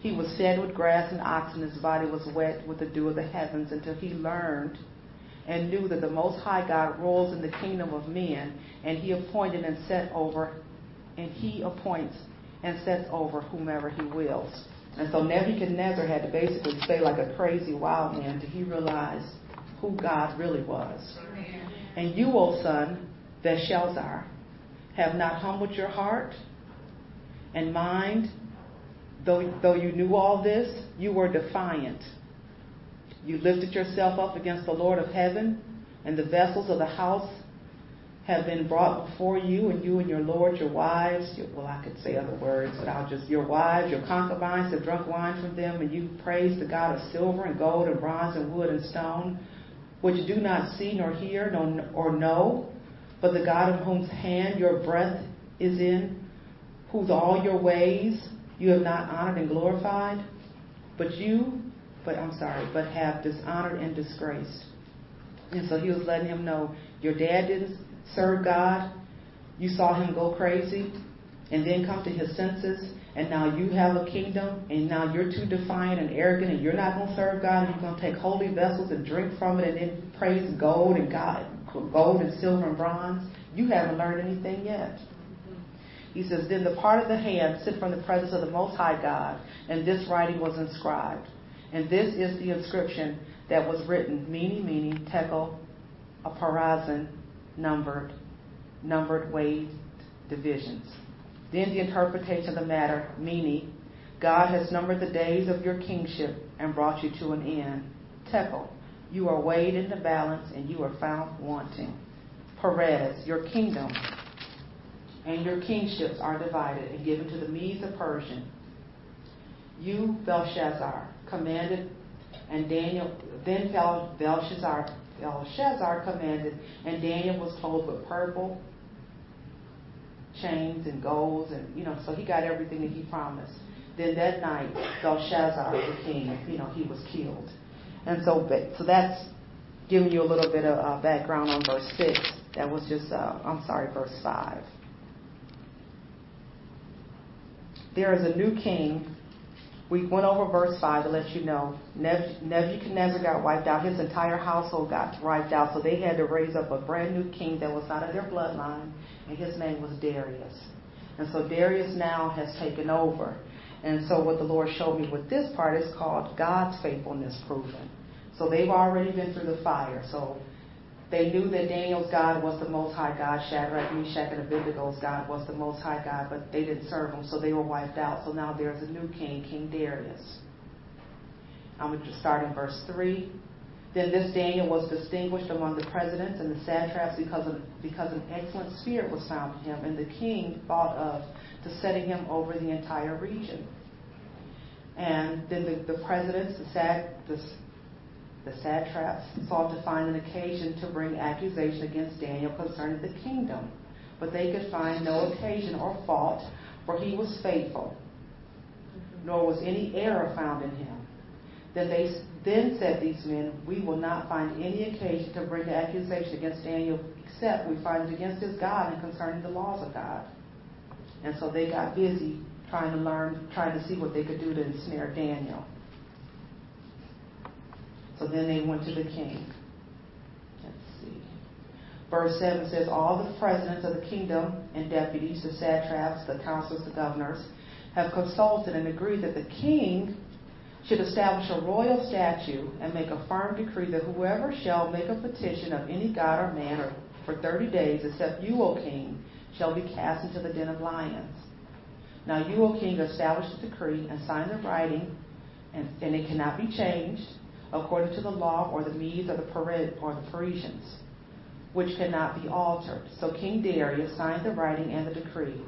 He was fed with grass and oxen, his body was wet with the dew of the heavens, until he learned and knew that the Most High God rules in the kingdom of men, and he appointed and set over, and he appoints and sets over whomever he wills. And so Nebuchadnezzar had to basically stay like a crazy wild man till he realized who God really was. And you, O son, Belshazzar, have not humbled your heart and mind, though, though you knew all this, you were defiant. You lifted yourself up against the Lord of heaven, and the vessels of the house have been brought before you, and you and your lord, your wives, your, well, I could say other words, but I'll just, your wives, your concubines have drunk wine from them, and you praise the God of silver and gold and bronze and wood and stone, which you do not see nor hear nor, or know, but the God of whose hand your breath is in, whose all your ways you have not honored and glorified, but you, but I'm sorry, but have dishonored and disgraced. And so he was letting him know your dad didn't serve God, you saw him go crazy, and then come to his senses, and now you have a kingdom, and now you're too defiant and arrogant, and you're not going to serve God, and you're going to take holy vessels and drink from it, and then praise gold and God, gold and silver and bronze. You haven't learned anything yet. He says, Then the part of the hand sent from the presence of the Most High God, and this writing was inscribed. And this is the inscription that was written, Mene, Mene, Tekel, Upharsin, numbered, numbered weighed divisions. Then the interpretation of the matter, meaning, God has numbered the days of your kingship and brought you to an end. Tekel, you are weighed in the balance and you are found wanting. Peres, your kingdom and your kingships are divided and given to the Medes of Persian. You, Belshazzar, commanded, and Daniel, then Belshazzar Belshazzar commanded, and Daniel was clothed with purple chains and golds, and you know, so he got everything that he promised. Then that night, Belshazzar, the king, you know, he was killed. And so, so that's giving you a little bit of uh, background on verse six. That was just, uh, I'm sorry, verse five. There is a new king we went over verse 5 to let you know Nebuchadnezzar got wiped out. His entire household got wiped out. So they had to raise up a brand new king that was out of their bloodline, and his name was Darius. And so Darius now has taken over. And so what the Lord showed me with this part is called God's faithfulness proven. So they've already been through the fire. So they knew that Daniel's God was the Most High God, Shadrach, Meshach, and Abednego's God was the Most High God, but they didn't serve him, so they were wiped out. So now there's a new king, King Darius. I'm going to start in verse 3. Then this Daniel was distinguished among the presidents and the satraps because, of, because an excellent spirit was found in him, and the king thought of to setting him over the entire region. And then the, the presidents, the, sad, the the satraps sought to find an occasion to bring accusation against Daniel concerning the kingdom, but they could find no occasion or fault, for he was faithful, nor was any error found in him. Then they then said these men, We will not find any occasion to bring accusation against Daniel except we find it against his God and concerning the laws of God. And so they got busy trying to learn, trying to see what they could do to ensnare Daniel. So then they went to the king. Let's see. Verse 7 says, All the presidents of the kingdom and deputies, the satraps, the councils, the governors, have consulted and agreed that the king should establish a royal statute and make a firm decree that whoever shall make a petition of any god or man or for 30 days, except you, O king, shall be cast into the den of lions. Now you, O king, establish the decree and sign the writing, and, and it cannot be changed according to the law or the Medes or the Perid or the Persians, which cannot be altered. So King Darius signed the writing and the decree.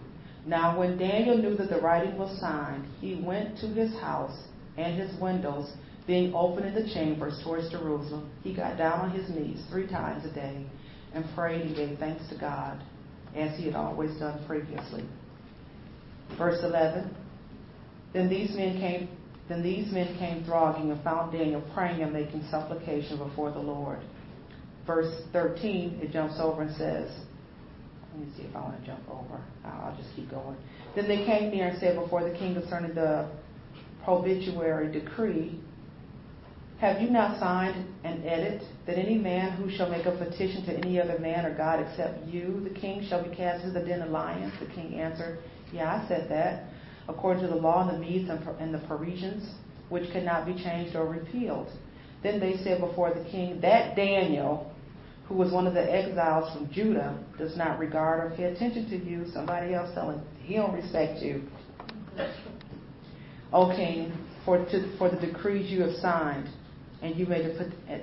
Now when Daniel knew that the writing was signed, he went to his house and his windows being open in the chambers towards Jerusalem. He got down on his knees three times a day and prayed and gave thanks to God, as he had always done previously. Verse 11 Then these men came then these men came thronging and found Daniel praying and making supplication before the Lord. Verse 13, it jumps over and says, let me see if I want to jump over. I'll just keep going. Then they came near and said before the king concerning the probituary decree, Have you not signed an edict that any man who shall make a petition to any other man or God except you, the king, shall be cast into the den of lions? The king answered, Yeah, I said that. According to the law of the Medes and the Persians, which cannot be changed or repealed. Then they said before the king, That Daniel, who was one of the exiles from Judah, does not regard or pay attention to you. Somebody else telling he don't respect you. O king, for, to, for the decrees you have signed, and you made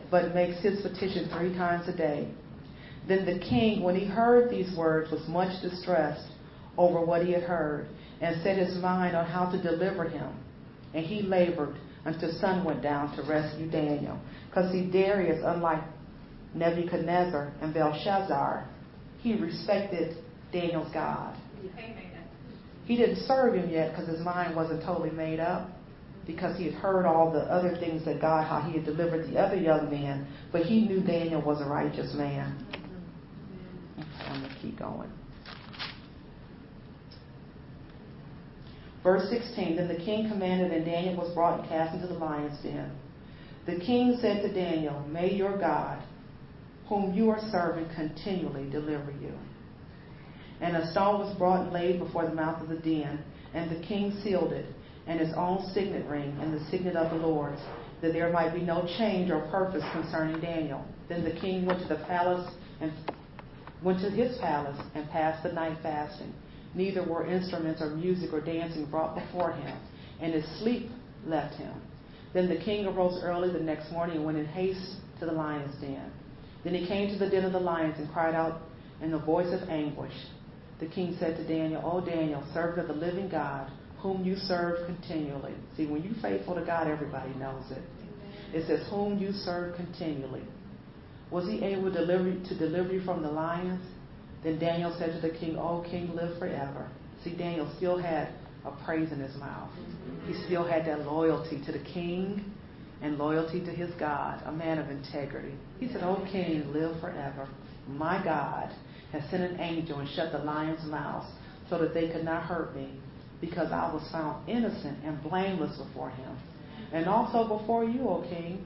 but makes his petition three times a day. Then the king, when he heard these words, was much distressed over what he had heard, and set his mind on how to deliver him. And he labored until sun went down to rescue Daniel. Because see, Darius, unlike Nebuchadnezzar and Belshazzar, he respected Daniel's God. He didn't serve him yet because his mind wasn't totally made up because he had heard all the other things that God, how he had delivered the other young men, but he knew Daniel was a righteous man. I'm going to keep going. Verse 16 Then the king commanded, and Daniel was brought and cast into the lion's den. The king said to Daniel, May your God, whom you are serving, continually deliver you. And a stone was brought and laid before the mouth of the den, and the king sealed it, and his own signet ring, and the signet of the Lord's, that there might be no change or purpose concerning Daniel. Then the king went to the palace and went to his palace and passed the night fasting. Neither were instruments or music or dancing brought before him, and his sleep left him. Then the king arose early the next morning and went in haste to the lion's den. Then he came to the den of the lions and cried out in a voice of anguish. The king said to Daniel, O Daniel, servant of the living God, whom you serve continually. See, when you're faithful to God, everybody knows it. It says, whom you serve continually. Was he able to deliver, to deliver you from the lions? Then Daniel said to the king, O king, live forever. See, Daniel still had a praise in his mouth. He still had that loyalty to the king and loyalty to his God, a man of integrity. He said, O king, live forever. My God has sent an angel and shut the lions' mouths so that they could not hurt me, because I was found innocent and blameless before him. And also before you, O king,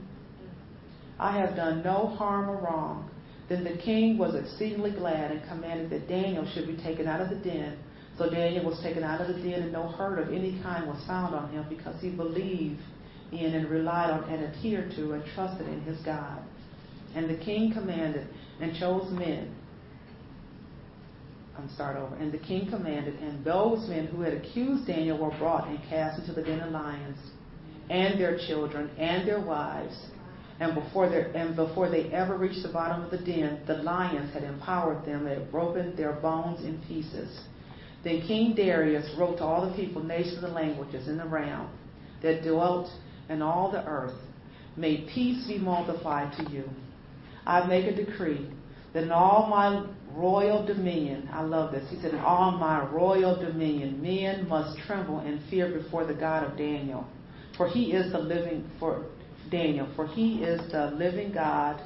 I have done no harm or wrong. Then the king was exceedingly glad and commanded that Daniel should be taken out of the den. So Daniel was taken out of the den, and no hurt of any kind was found on him because he believed in and relied on and adhered to and trusted in his God. And the king commanded and chose men. I'm start over. And the king commanded, and those men who had accused Daniel were brought and cast into the den of lions, and their children and their wives and before, and before they ever reached the bottom of the den, the lions had empowered them and had broken their bones in pieces. Then King Darius wrote to all the people, nations, and languages in the realm that dwelt in all the earth, May peace be multiplied to you. I make a decree that in all my royal dominion, I love this, he said, in all my royal dominion, men must tremble and fear before the God of Daniel. For he is the living, for Daniel, for he is the living God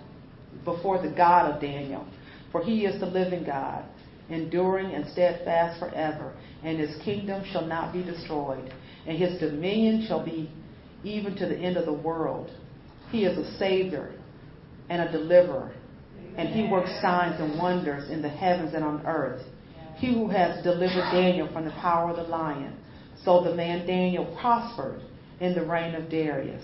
before the God of Daniel. For he is the living God, enduring and steadfast forever, and his kingdom shall not be destroyed, and his dominion shall be even to the end of the world. He is a Savior and a deliverer, and he works signs and wonders in the heavens and on earth. He who has delivered Daniel from the power of the lion. So the man Daniel prospered in the reign of Darius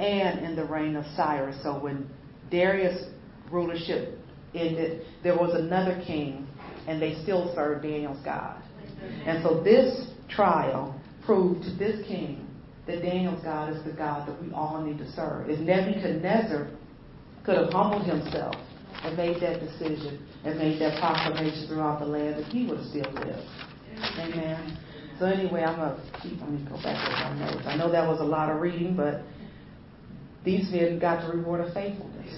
and in the reign of Cyrus. So when Darius' rulership ended, there was another king, and they still served Daniel's God. And so this trial proved to this king that Daniel's God is the God that we all need to serve. If Nebuchadnezzar could have humbled himself and made that decision and made that proclamation throughout the land, that he would still lived. Amen. So anyway, I'm gonna keep. Let me go back to my notes. I know that was a lot of reading, but these men got the reward of faithfulness.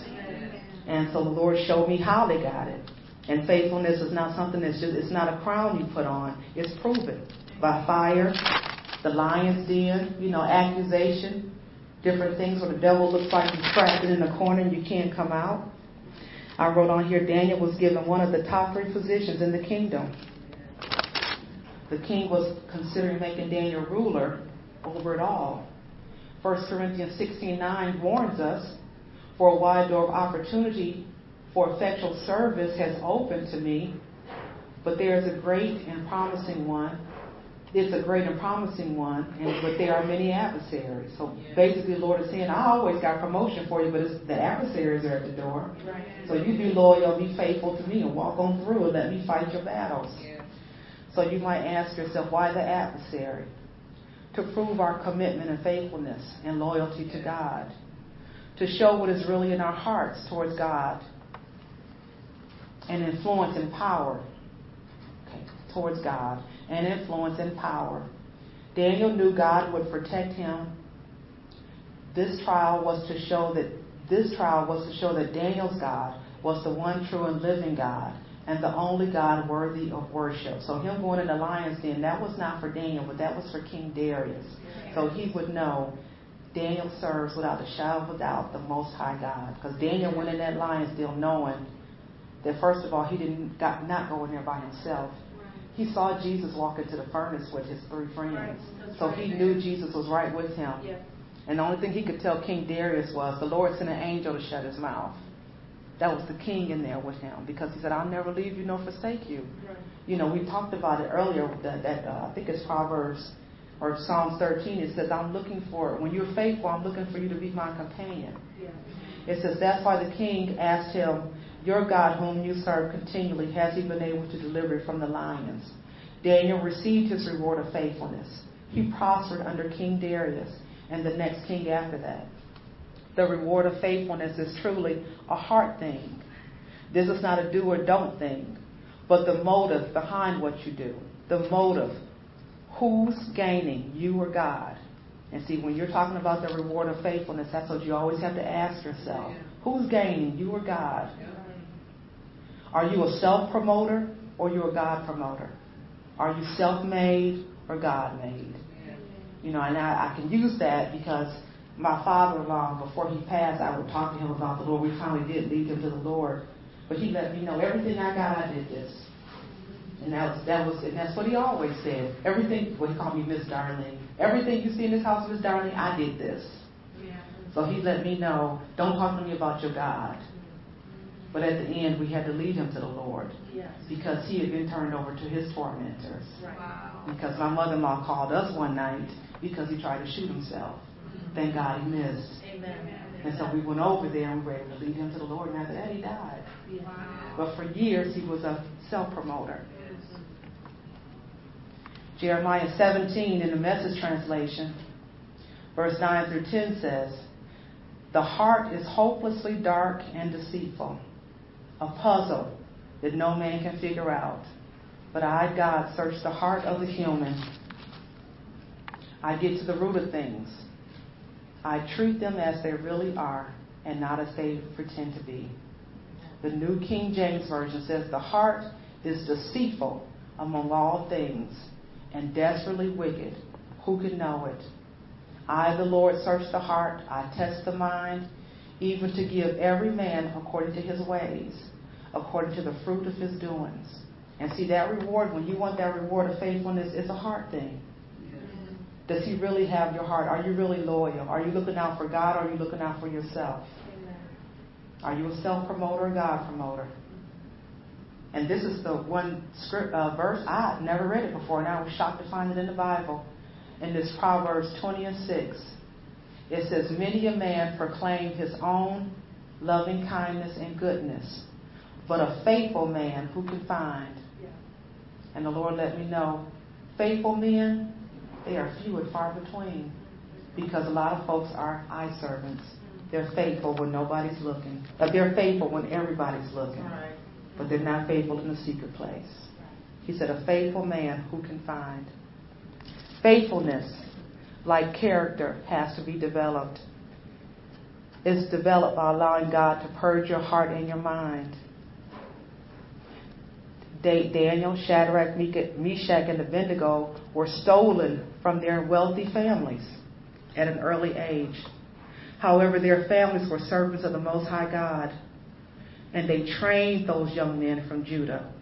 And so the Lord showed me how they got it. And faithfulness is not something that's just, it's not a crown you put on. It's proven by fire, the lion's den, you know, accusation, different things where the devil looks like he's trapped in the corner and you can't come out. I wrote on here Daniel was given one of the top three positions in the kingdom. The king was considering making Daniel ruler over it all. 1 Corinthians 16:9 warns us, for a wide door of opportunity for effectual service has opened to me, but there is a great and promising one, it's a great and promising one, and but there are many adversaries. So basically, the Lord is saying, I always got promotion for you, but it's, the adversaries are at the door. So you be loyal, be faithful to me, and walk on through and let me fight your battles. So you might ask yourself, why the adversary? To prove our commitment and faithfulness and loyalty to God. To show what is really in our hearts towards God. And influence and power okay, towards God and influence and power. Daniel knew God would protect him. This trial was to show that this trial was to show that Daniel's God was the one true and living God and the only God worthy of worship. So him going in the lion's den, that was not for Daniel, but that was for King Darius. So he would know Daniel serves without a shadow of a doubt the Most High God. Because Daniel went in that lion's den knowing that first of all he didn't got, not go in there by himself he saw Jesus walk into the furnace with his three friends. So he knew Jesus was right with him. And the only thing he could tell King Darius was the Lord sent an angel to shut his mouth. That was the king in there with him because he said, I'll never leave you nor forsake you. Right. You know, we talked about it earlier that, that uh, I think it's Proverbs or Psalms 13. It says, I'm looking for, when you're faithful, I'm looking for you to be my companion. Yeah. It says, that's why the king asked him, your God, whom you serve continually, has he been able to deliver you from the lions? Daniel received his reward of faithfulness. He prospered under King Darius and the next king after that. The reward of faithfulness is truly a heart thing. This is not a do or don't thing, but the motive behind what you do. The motive. Who's gaining, you or God? And see, when you're talking about the reward of faithfulness, that's what you always have to ask yourself. Who's gaining, you or God? Are you a self promoter or you a God promoter? Are you self made or God made? You know, and I, I can use that because my father in law, before he passed, I would talk to him about the Lord. We finally did lead him to the Lord. But he let me know everything I got, I did this. And that was that was and that's what he always said. Everything well he called me Miss Darling. Everything you see in this house, Miss Darling, I did this. Yeah. So he let me know, don't talk to me about your God. But at the end, we had to lead him to the Lord yes. because he had been turned over to his tormentors. Right. Wow. Because my mother-in-law called us one night because he tried to shoot himself. Thank God he missed. Amen. And so we went over there and we were able to lead him to the Lord. And after that, he died. Wow. But for years, he was a self-promoter. Yes. Jeremiah 17 in the Message translation, verse 9 through 10 says, The heart is hopelessly dark and deceitful a puzzle that no man can figure out. But I, God, search the heart of the human. I get to the root of things. I treat them as they really are and not as they pretend to be. The New King James Version says, The heart is deceitful among all things and desperately wicked. Who can know it? I, the Lord, search the heart. I test the mind, even to give every man according to his ways according to the fruit of his doings. And see, that reward, when you want that reward of faithfulness, it's a heart thing. Does he really have your heart? Are you really loyal? Are you looking out for God or are you looking out for yourself? Amen. Are you a self promoter or God promoter? And this is the one script uh, verse I had never read it before, and I was shocked to find it in the Bible. In this Proverbs 20 and 6, it says, Many a man proclaimed his own loving kindness and goodness, but a faithful man who can find. And the Lord let me know faithful men, they are few and far between because a lot of folks are eye servants. They're faithful when nobody's looking. But they're faithful when everybody's looking. But they're not faithful in the secret place. He said, A faithful man who can find. Faithfulness, like character, has to be developed. It's developed by allowing God to purge your heart and your mind. Daniel, Shadrach, Meshach, and Abednego were stolen from their wealthy families at an early age. However, their families were servants of the Most High God, and they trained those young men from Judah.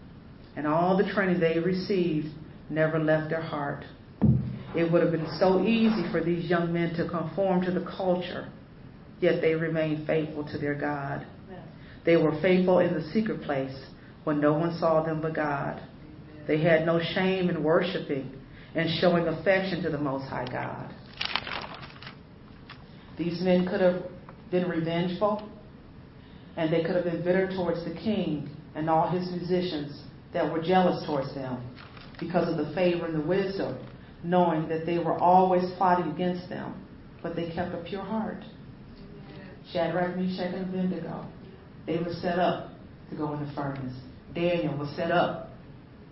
And all the training they received never left their heart. It would have been so easy for these young men to conform to the culture, yet they remained faithful to their God. They were faithful in the secret place when no one saw them but God. They had no shame in worshiping and showing affection to the Most High God. These men could have been revengeful, and they could have been bitter towards the king and all his musicians that were jealous towards them because of the favor and the wisdom, knowing that they were always plotting against them, but they kept a pure heart. Shadrach, Meshach, and Abednego, they were set up to go in the furnace. Daniel was set up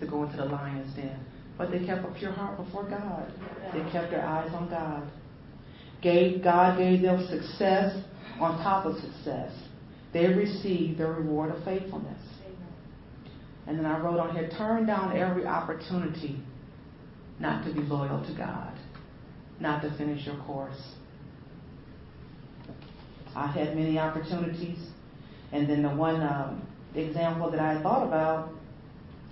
to go into the lion's den. But they kept a pure heart before God. They kept their eyes on God. Gave, God gave them success on top of success. They received the reward of faithfulness. And then I wrote on here, turn down every opportunity not to be loyal to God, not to finish your course. I had many opportunities, and then the one um, example that I thought about,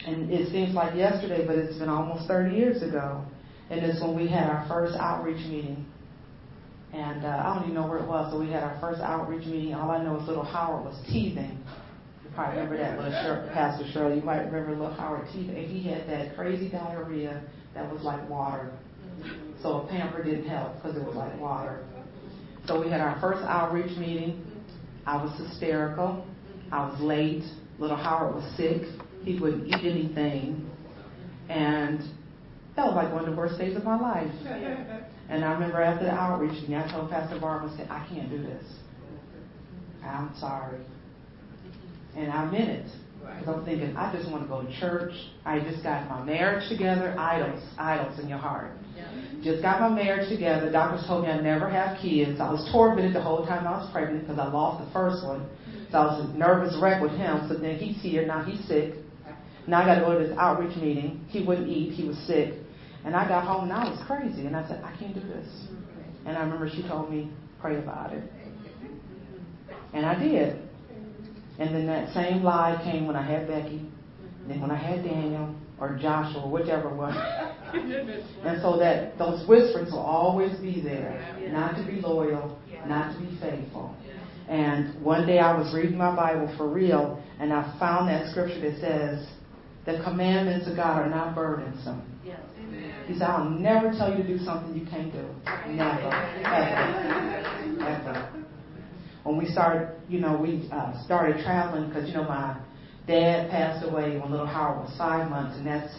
and it seems like yesterday, but it's been almost 30 years ago, and it's when we had our first outreach meeting. And uh, I don't even know where it was, so we had our first outreach meeting. All I know is little Howard was teething You probably remember that little Sher- Pastor Shirley. You might remember little Howard teething. And he had that crazy diarrhea that was like water. So a pamper didn't help because it was like water. So we had our first outreach meeting. I was hysterical. I was late. Little Howard was sick. He wouldn't eat anything. And that was like one of the worst days of my life. And I remember after the outreach meeting, I told Pastor Barbara, I said, I can't do this. I'm sorry. And I meant it. Because I'm thinking, I just want to go to church. I just got my marriage together. Idols, idols in your heart. Yeah. Just got my marriage together. Doctors told me I'd never have kids. I was tormented the whole time I was pregnant because I lost the first one. So I was a nervous wreck with him. So then he's here. Now he's sick. Now I got to go to this outreach meeting. He wouldn't eat. He was sick. And I got home and I was crazy. And I said, I can't do this. And I remember she told me, pray about it. And I did. And then that same lie came when I had Becky, mm-hmm. then when I had Daniel or Joshua, or whichever one. and so that those whisperings will always be there, not to be loyal, not to be faithful. And one day I was reading my Bible for real, and I found that scripture that says, the commandments of God are not burdensome. Yes. He said, I'll never tell you to do something you can't do. Never. Ever. Ever when we started, you know, we uh, started traveling because, you know, my dad passed away when little Howard was five months, and that's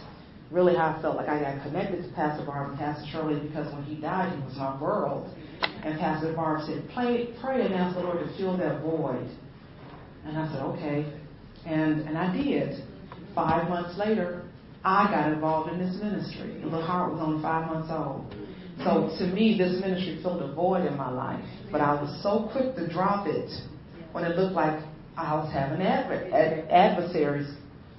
really how I felt like I got connected to Pastor Barb and Pastor Shirley because when he died, he was my world. And Pastor Barb said, pray, pray and ask the Lord to fill that void. And I said, okay. And, and I did. Five months later, I got involved in this ministry. Little Howard was only five months old. So to me, this ministry filled a void in my life. But I was so quick to drop it when it looked like I was having adver- ad- adversaries.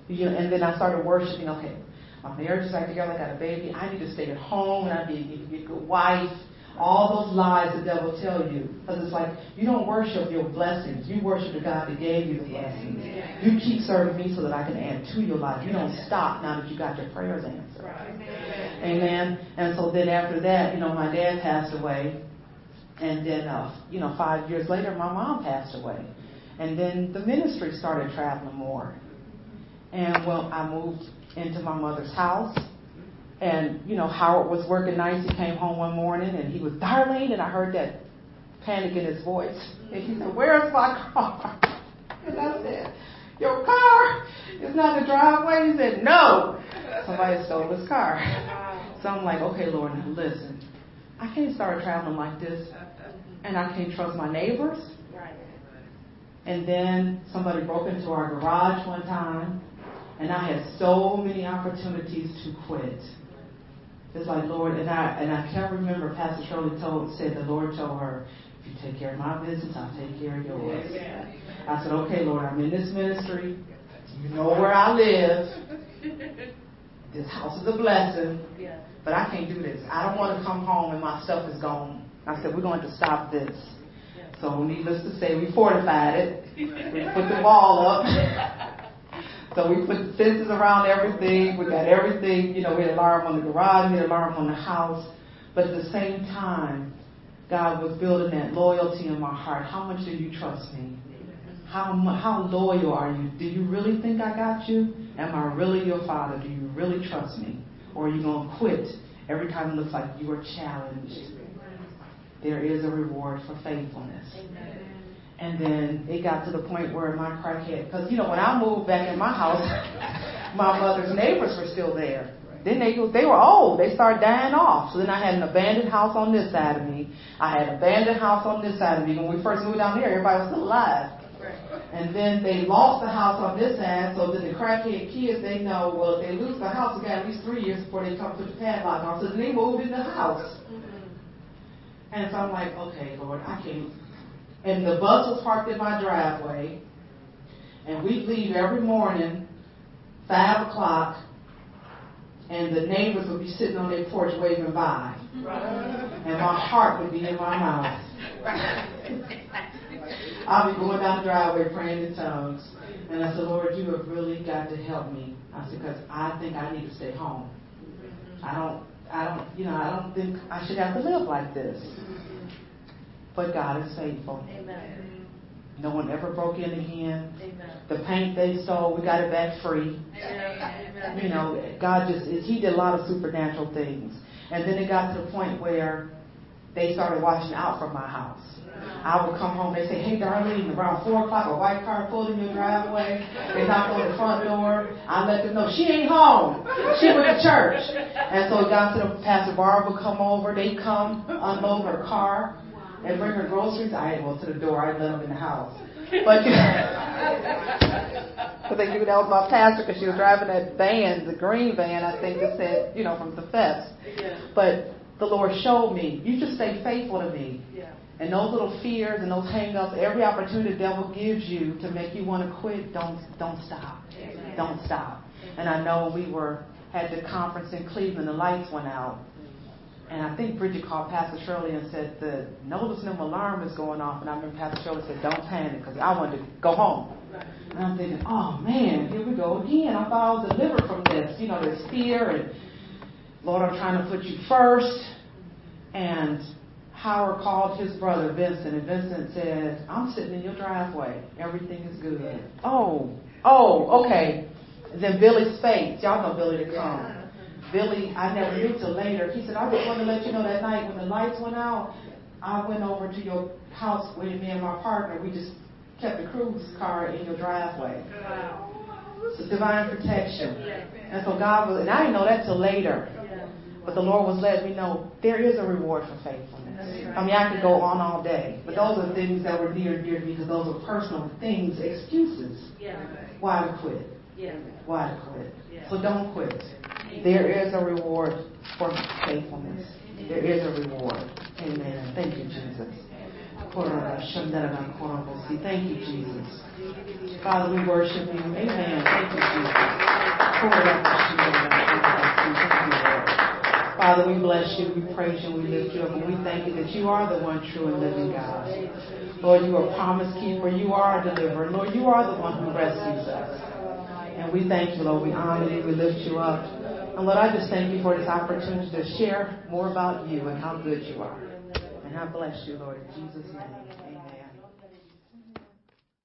You know, and then I started worshiping. Okay, my marriage is back together. I got a baby. I need to stay at home, and I need to be a good wife. All those lies the devil tell you, because it's like you don't worship your blessings. You worship the God that gave you the blessings. You keep serving me so that I can add to your life. You don't stop now that you got your prayers answered. Amen. And so then after that, you know, my dad passed away, and then, uh, you know, five years later, my mom passed away. And then the ministry started traveling more. And well, I moved into my mother's house. And, you know, Howard was working nights. He came home one morning and he was, Darlene, and I heard that panic in his voice. And he said, Where's my car? And I said, Your car is not in the driveway. He said, No. Somebody stole his car. So I'm like, Okay, Lord, now listen. I can't start traveling like this and I can't trust my neighbors. And then somebody broke into our garage one time, and I had so many opportunities to quit. It's like Lord, and I and I can't remember. Pastor Shirley told said the Lord told her, if you take care of my business, I'll take care of yours. I said, okay, Lord, I'm in this ministry. You know where I live. This house is a blessing, but I can't do this. I don't want to come home and my stuff is gone I said, we're going to stop this. So needless to say, we fortified it. We put the wall up. so we put fences around everything. We got everything. You know, we had alarm on the garage, we had alarm on the house. But at the same time, God was building that loyalty in my heart. How much do you trust me? How, how loyal are you? Do you really think I got you? Am I really your father? Do you really trust me? Or are you going to quit every time it looks like you are challenged, there is a reward for faithfulness. And then it got to the point where my crackhead, because you know when I moved back in my house, my mother's neighbors were still there. Then they they were old. They started dying off. So then I had an abandoned house on this side of me. I had an abandoned house on this side of me. When we first moved down here, everybody was still alive. And then they lost the house on this side, so then the crackhead kids, they know, well, if they lose the house, they got at least three years before they come to the padlock on. So then they moved in the house. Mm-hmm. And so I'm like, okay, Lord, I can't. And the bus was parked in my driveway. And we'd leave every morning, 5 o'clock, and the neighbors would be sitting on their porch waving by. And my heart would be in my mouth. I'll be going down the driveway praying in tongues. And I said, Lord, you have really got to help me. I said, because I think I need to stay home. I don't, I don't, you know, I don't think I should have to live like this. But God is faithful.
Amen.
No one ever broke in again.
Amen.
The paint they stole, we got it back free.
Amen.
You know, God just, He did a lot of supernatural things. And then it got to the point where they started watching out for my house. I would come home, they say, hey Darlene, around 4 o'clock, a white car pulled in your driveway. They knocked on the front door. I let them know she ain't home. She went to church. And so it got to the, Pastor Barb would come over. They come, unload her car, and bring her groceries. I didn't to the door. I let them in the house. But you but they knew that was my pastor because she was driving that van, the green van, I think that said, you know, from the fest.
Yeah.
But the Lord showed me, you just stay faithful to me.
Yeah.
And those little fears and those hang-ups, every opportunity the devil gives you to make you want to quit, don't don't stop.
Amen.
Don't stop. And I know we were at the conference in Cleveland, the lights went out. And I think Bridget called Pastor Shirley and said the notice noticeable alarm is going off. And I remember Pastor Shirley said, "Don't panic," because I wanted to go home. And I'm thinking, "Oh man, here we go again." I thought I was delivered from this. You know, this fear and Lord, I'm trying to put you first. And Howard called his brother Vincent, and Vincent said, I'm sitting in your driveway. Everything is good. Oh, oh, okay. Then Billy Spates, y'all know Billy to come. Billy, I never knew till later. He said, I just wanted to let you know that night when the lights went out, I went over to your house with me and my partner. We just kept the cruise car in your driveway. Wow. It's divine protection. And so God was, and I didn't know that till later. But the Lord was letting me know there is a reward for faithfulness. I mean, I could go on all day, but those are things that were near and dear to me because those are personal things, excuses.
Yeah.
Why to quit?
Yeah.
Why to quit? So don't quit. There is a reward for faithfulness. There is a reward. Amen. Thank you, Jesus. Thank you, Jesus. Father, we worship you. Amen. Thank you, Jesus. Father, we bless you, we praise you, we lift you up, and we thank you that you are the one true and living God. Lord, you are promise keeper, you are a deliverer. Lord, you are the one who rescues us. And we thank you, Lord. We honor you, we lift you up. Lord, I just thank you for this opportunity to share more about you and how good you are. And I bless you, Lord, in Jesus' name.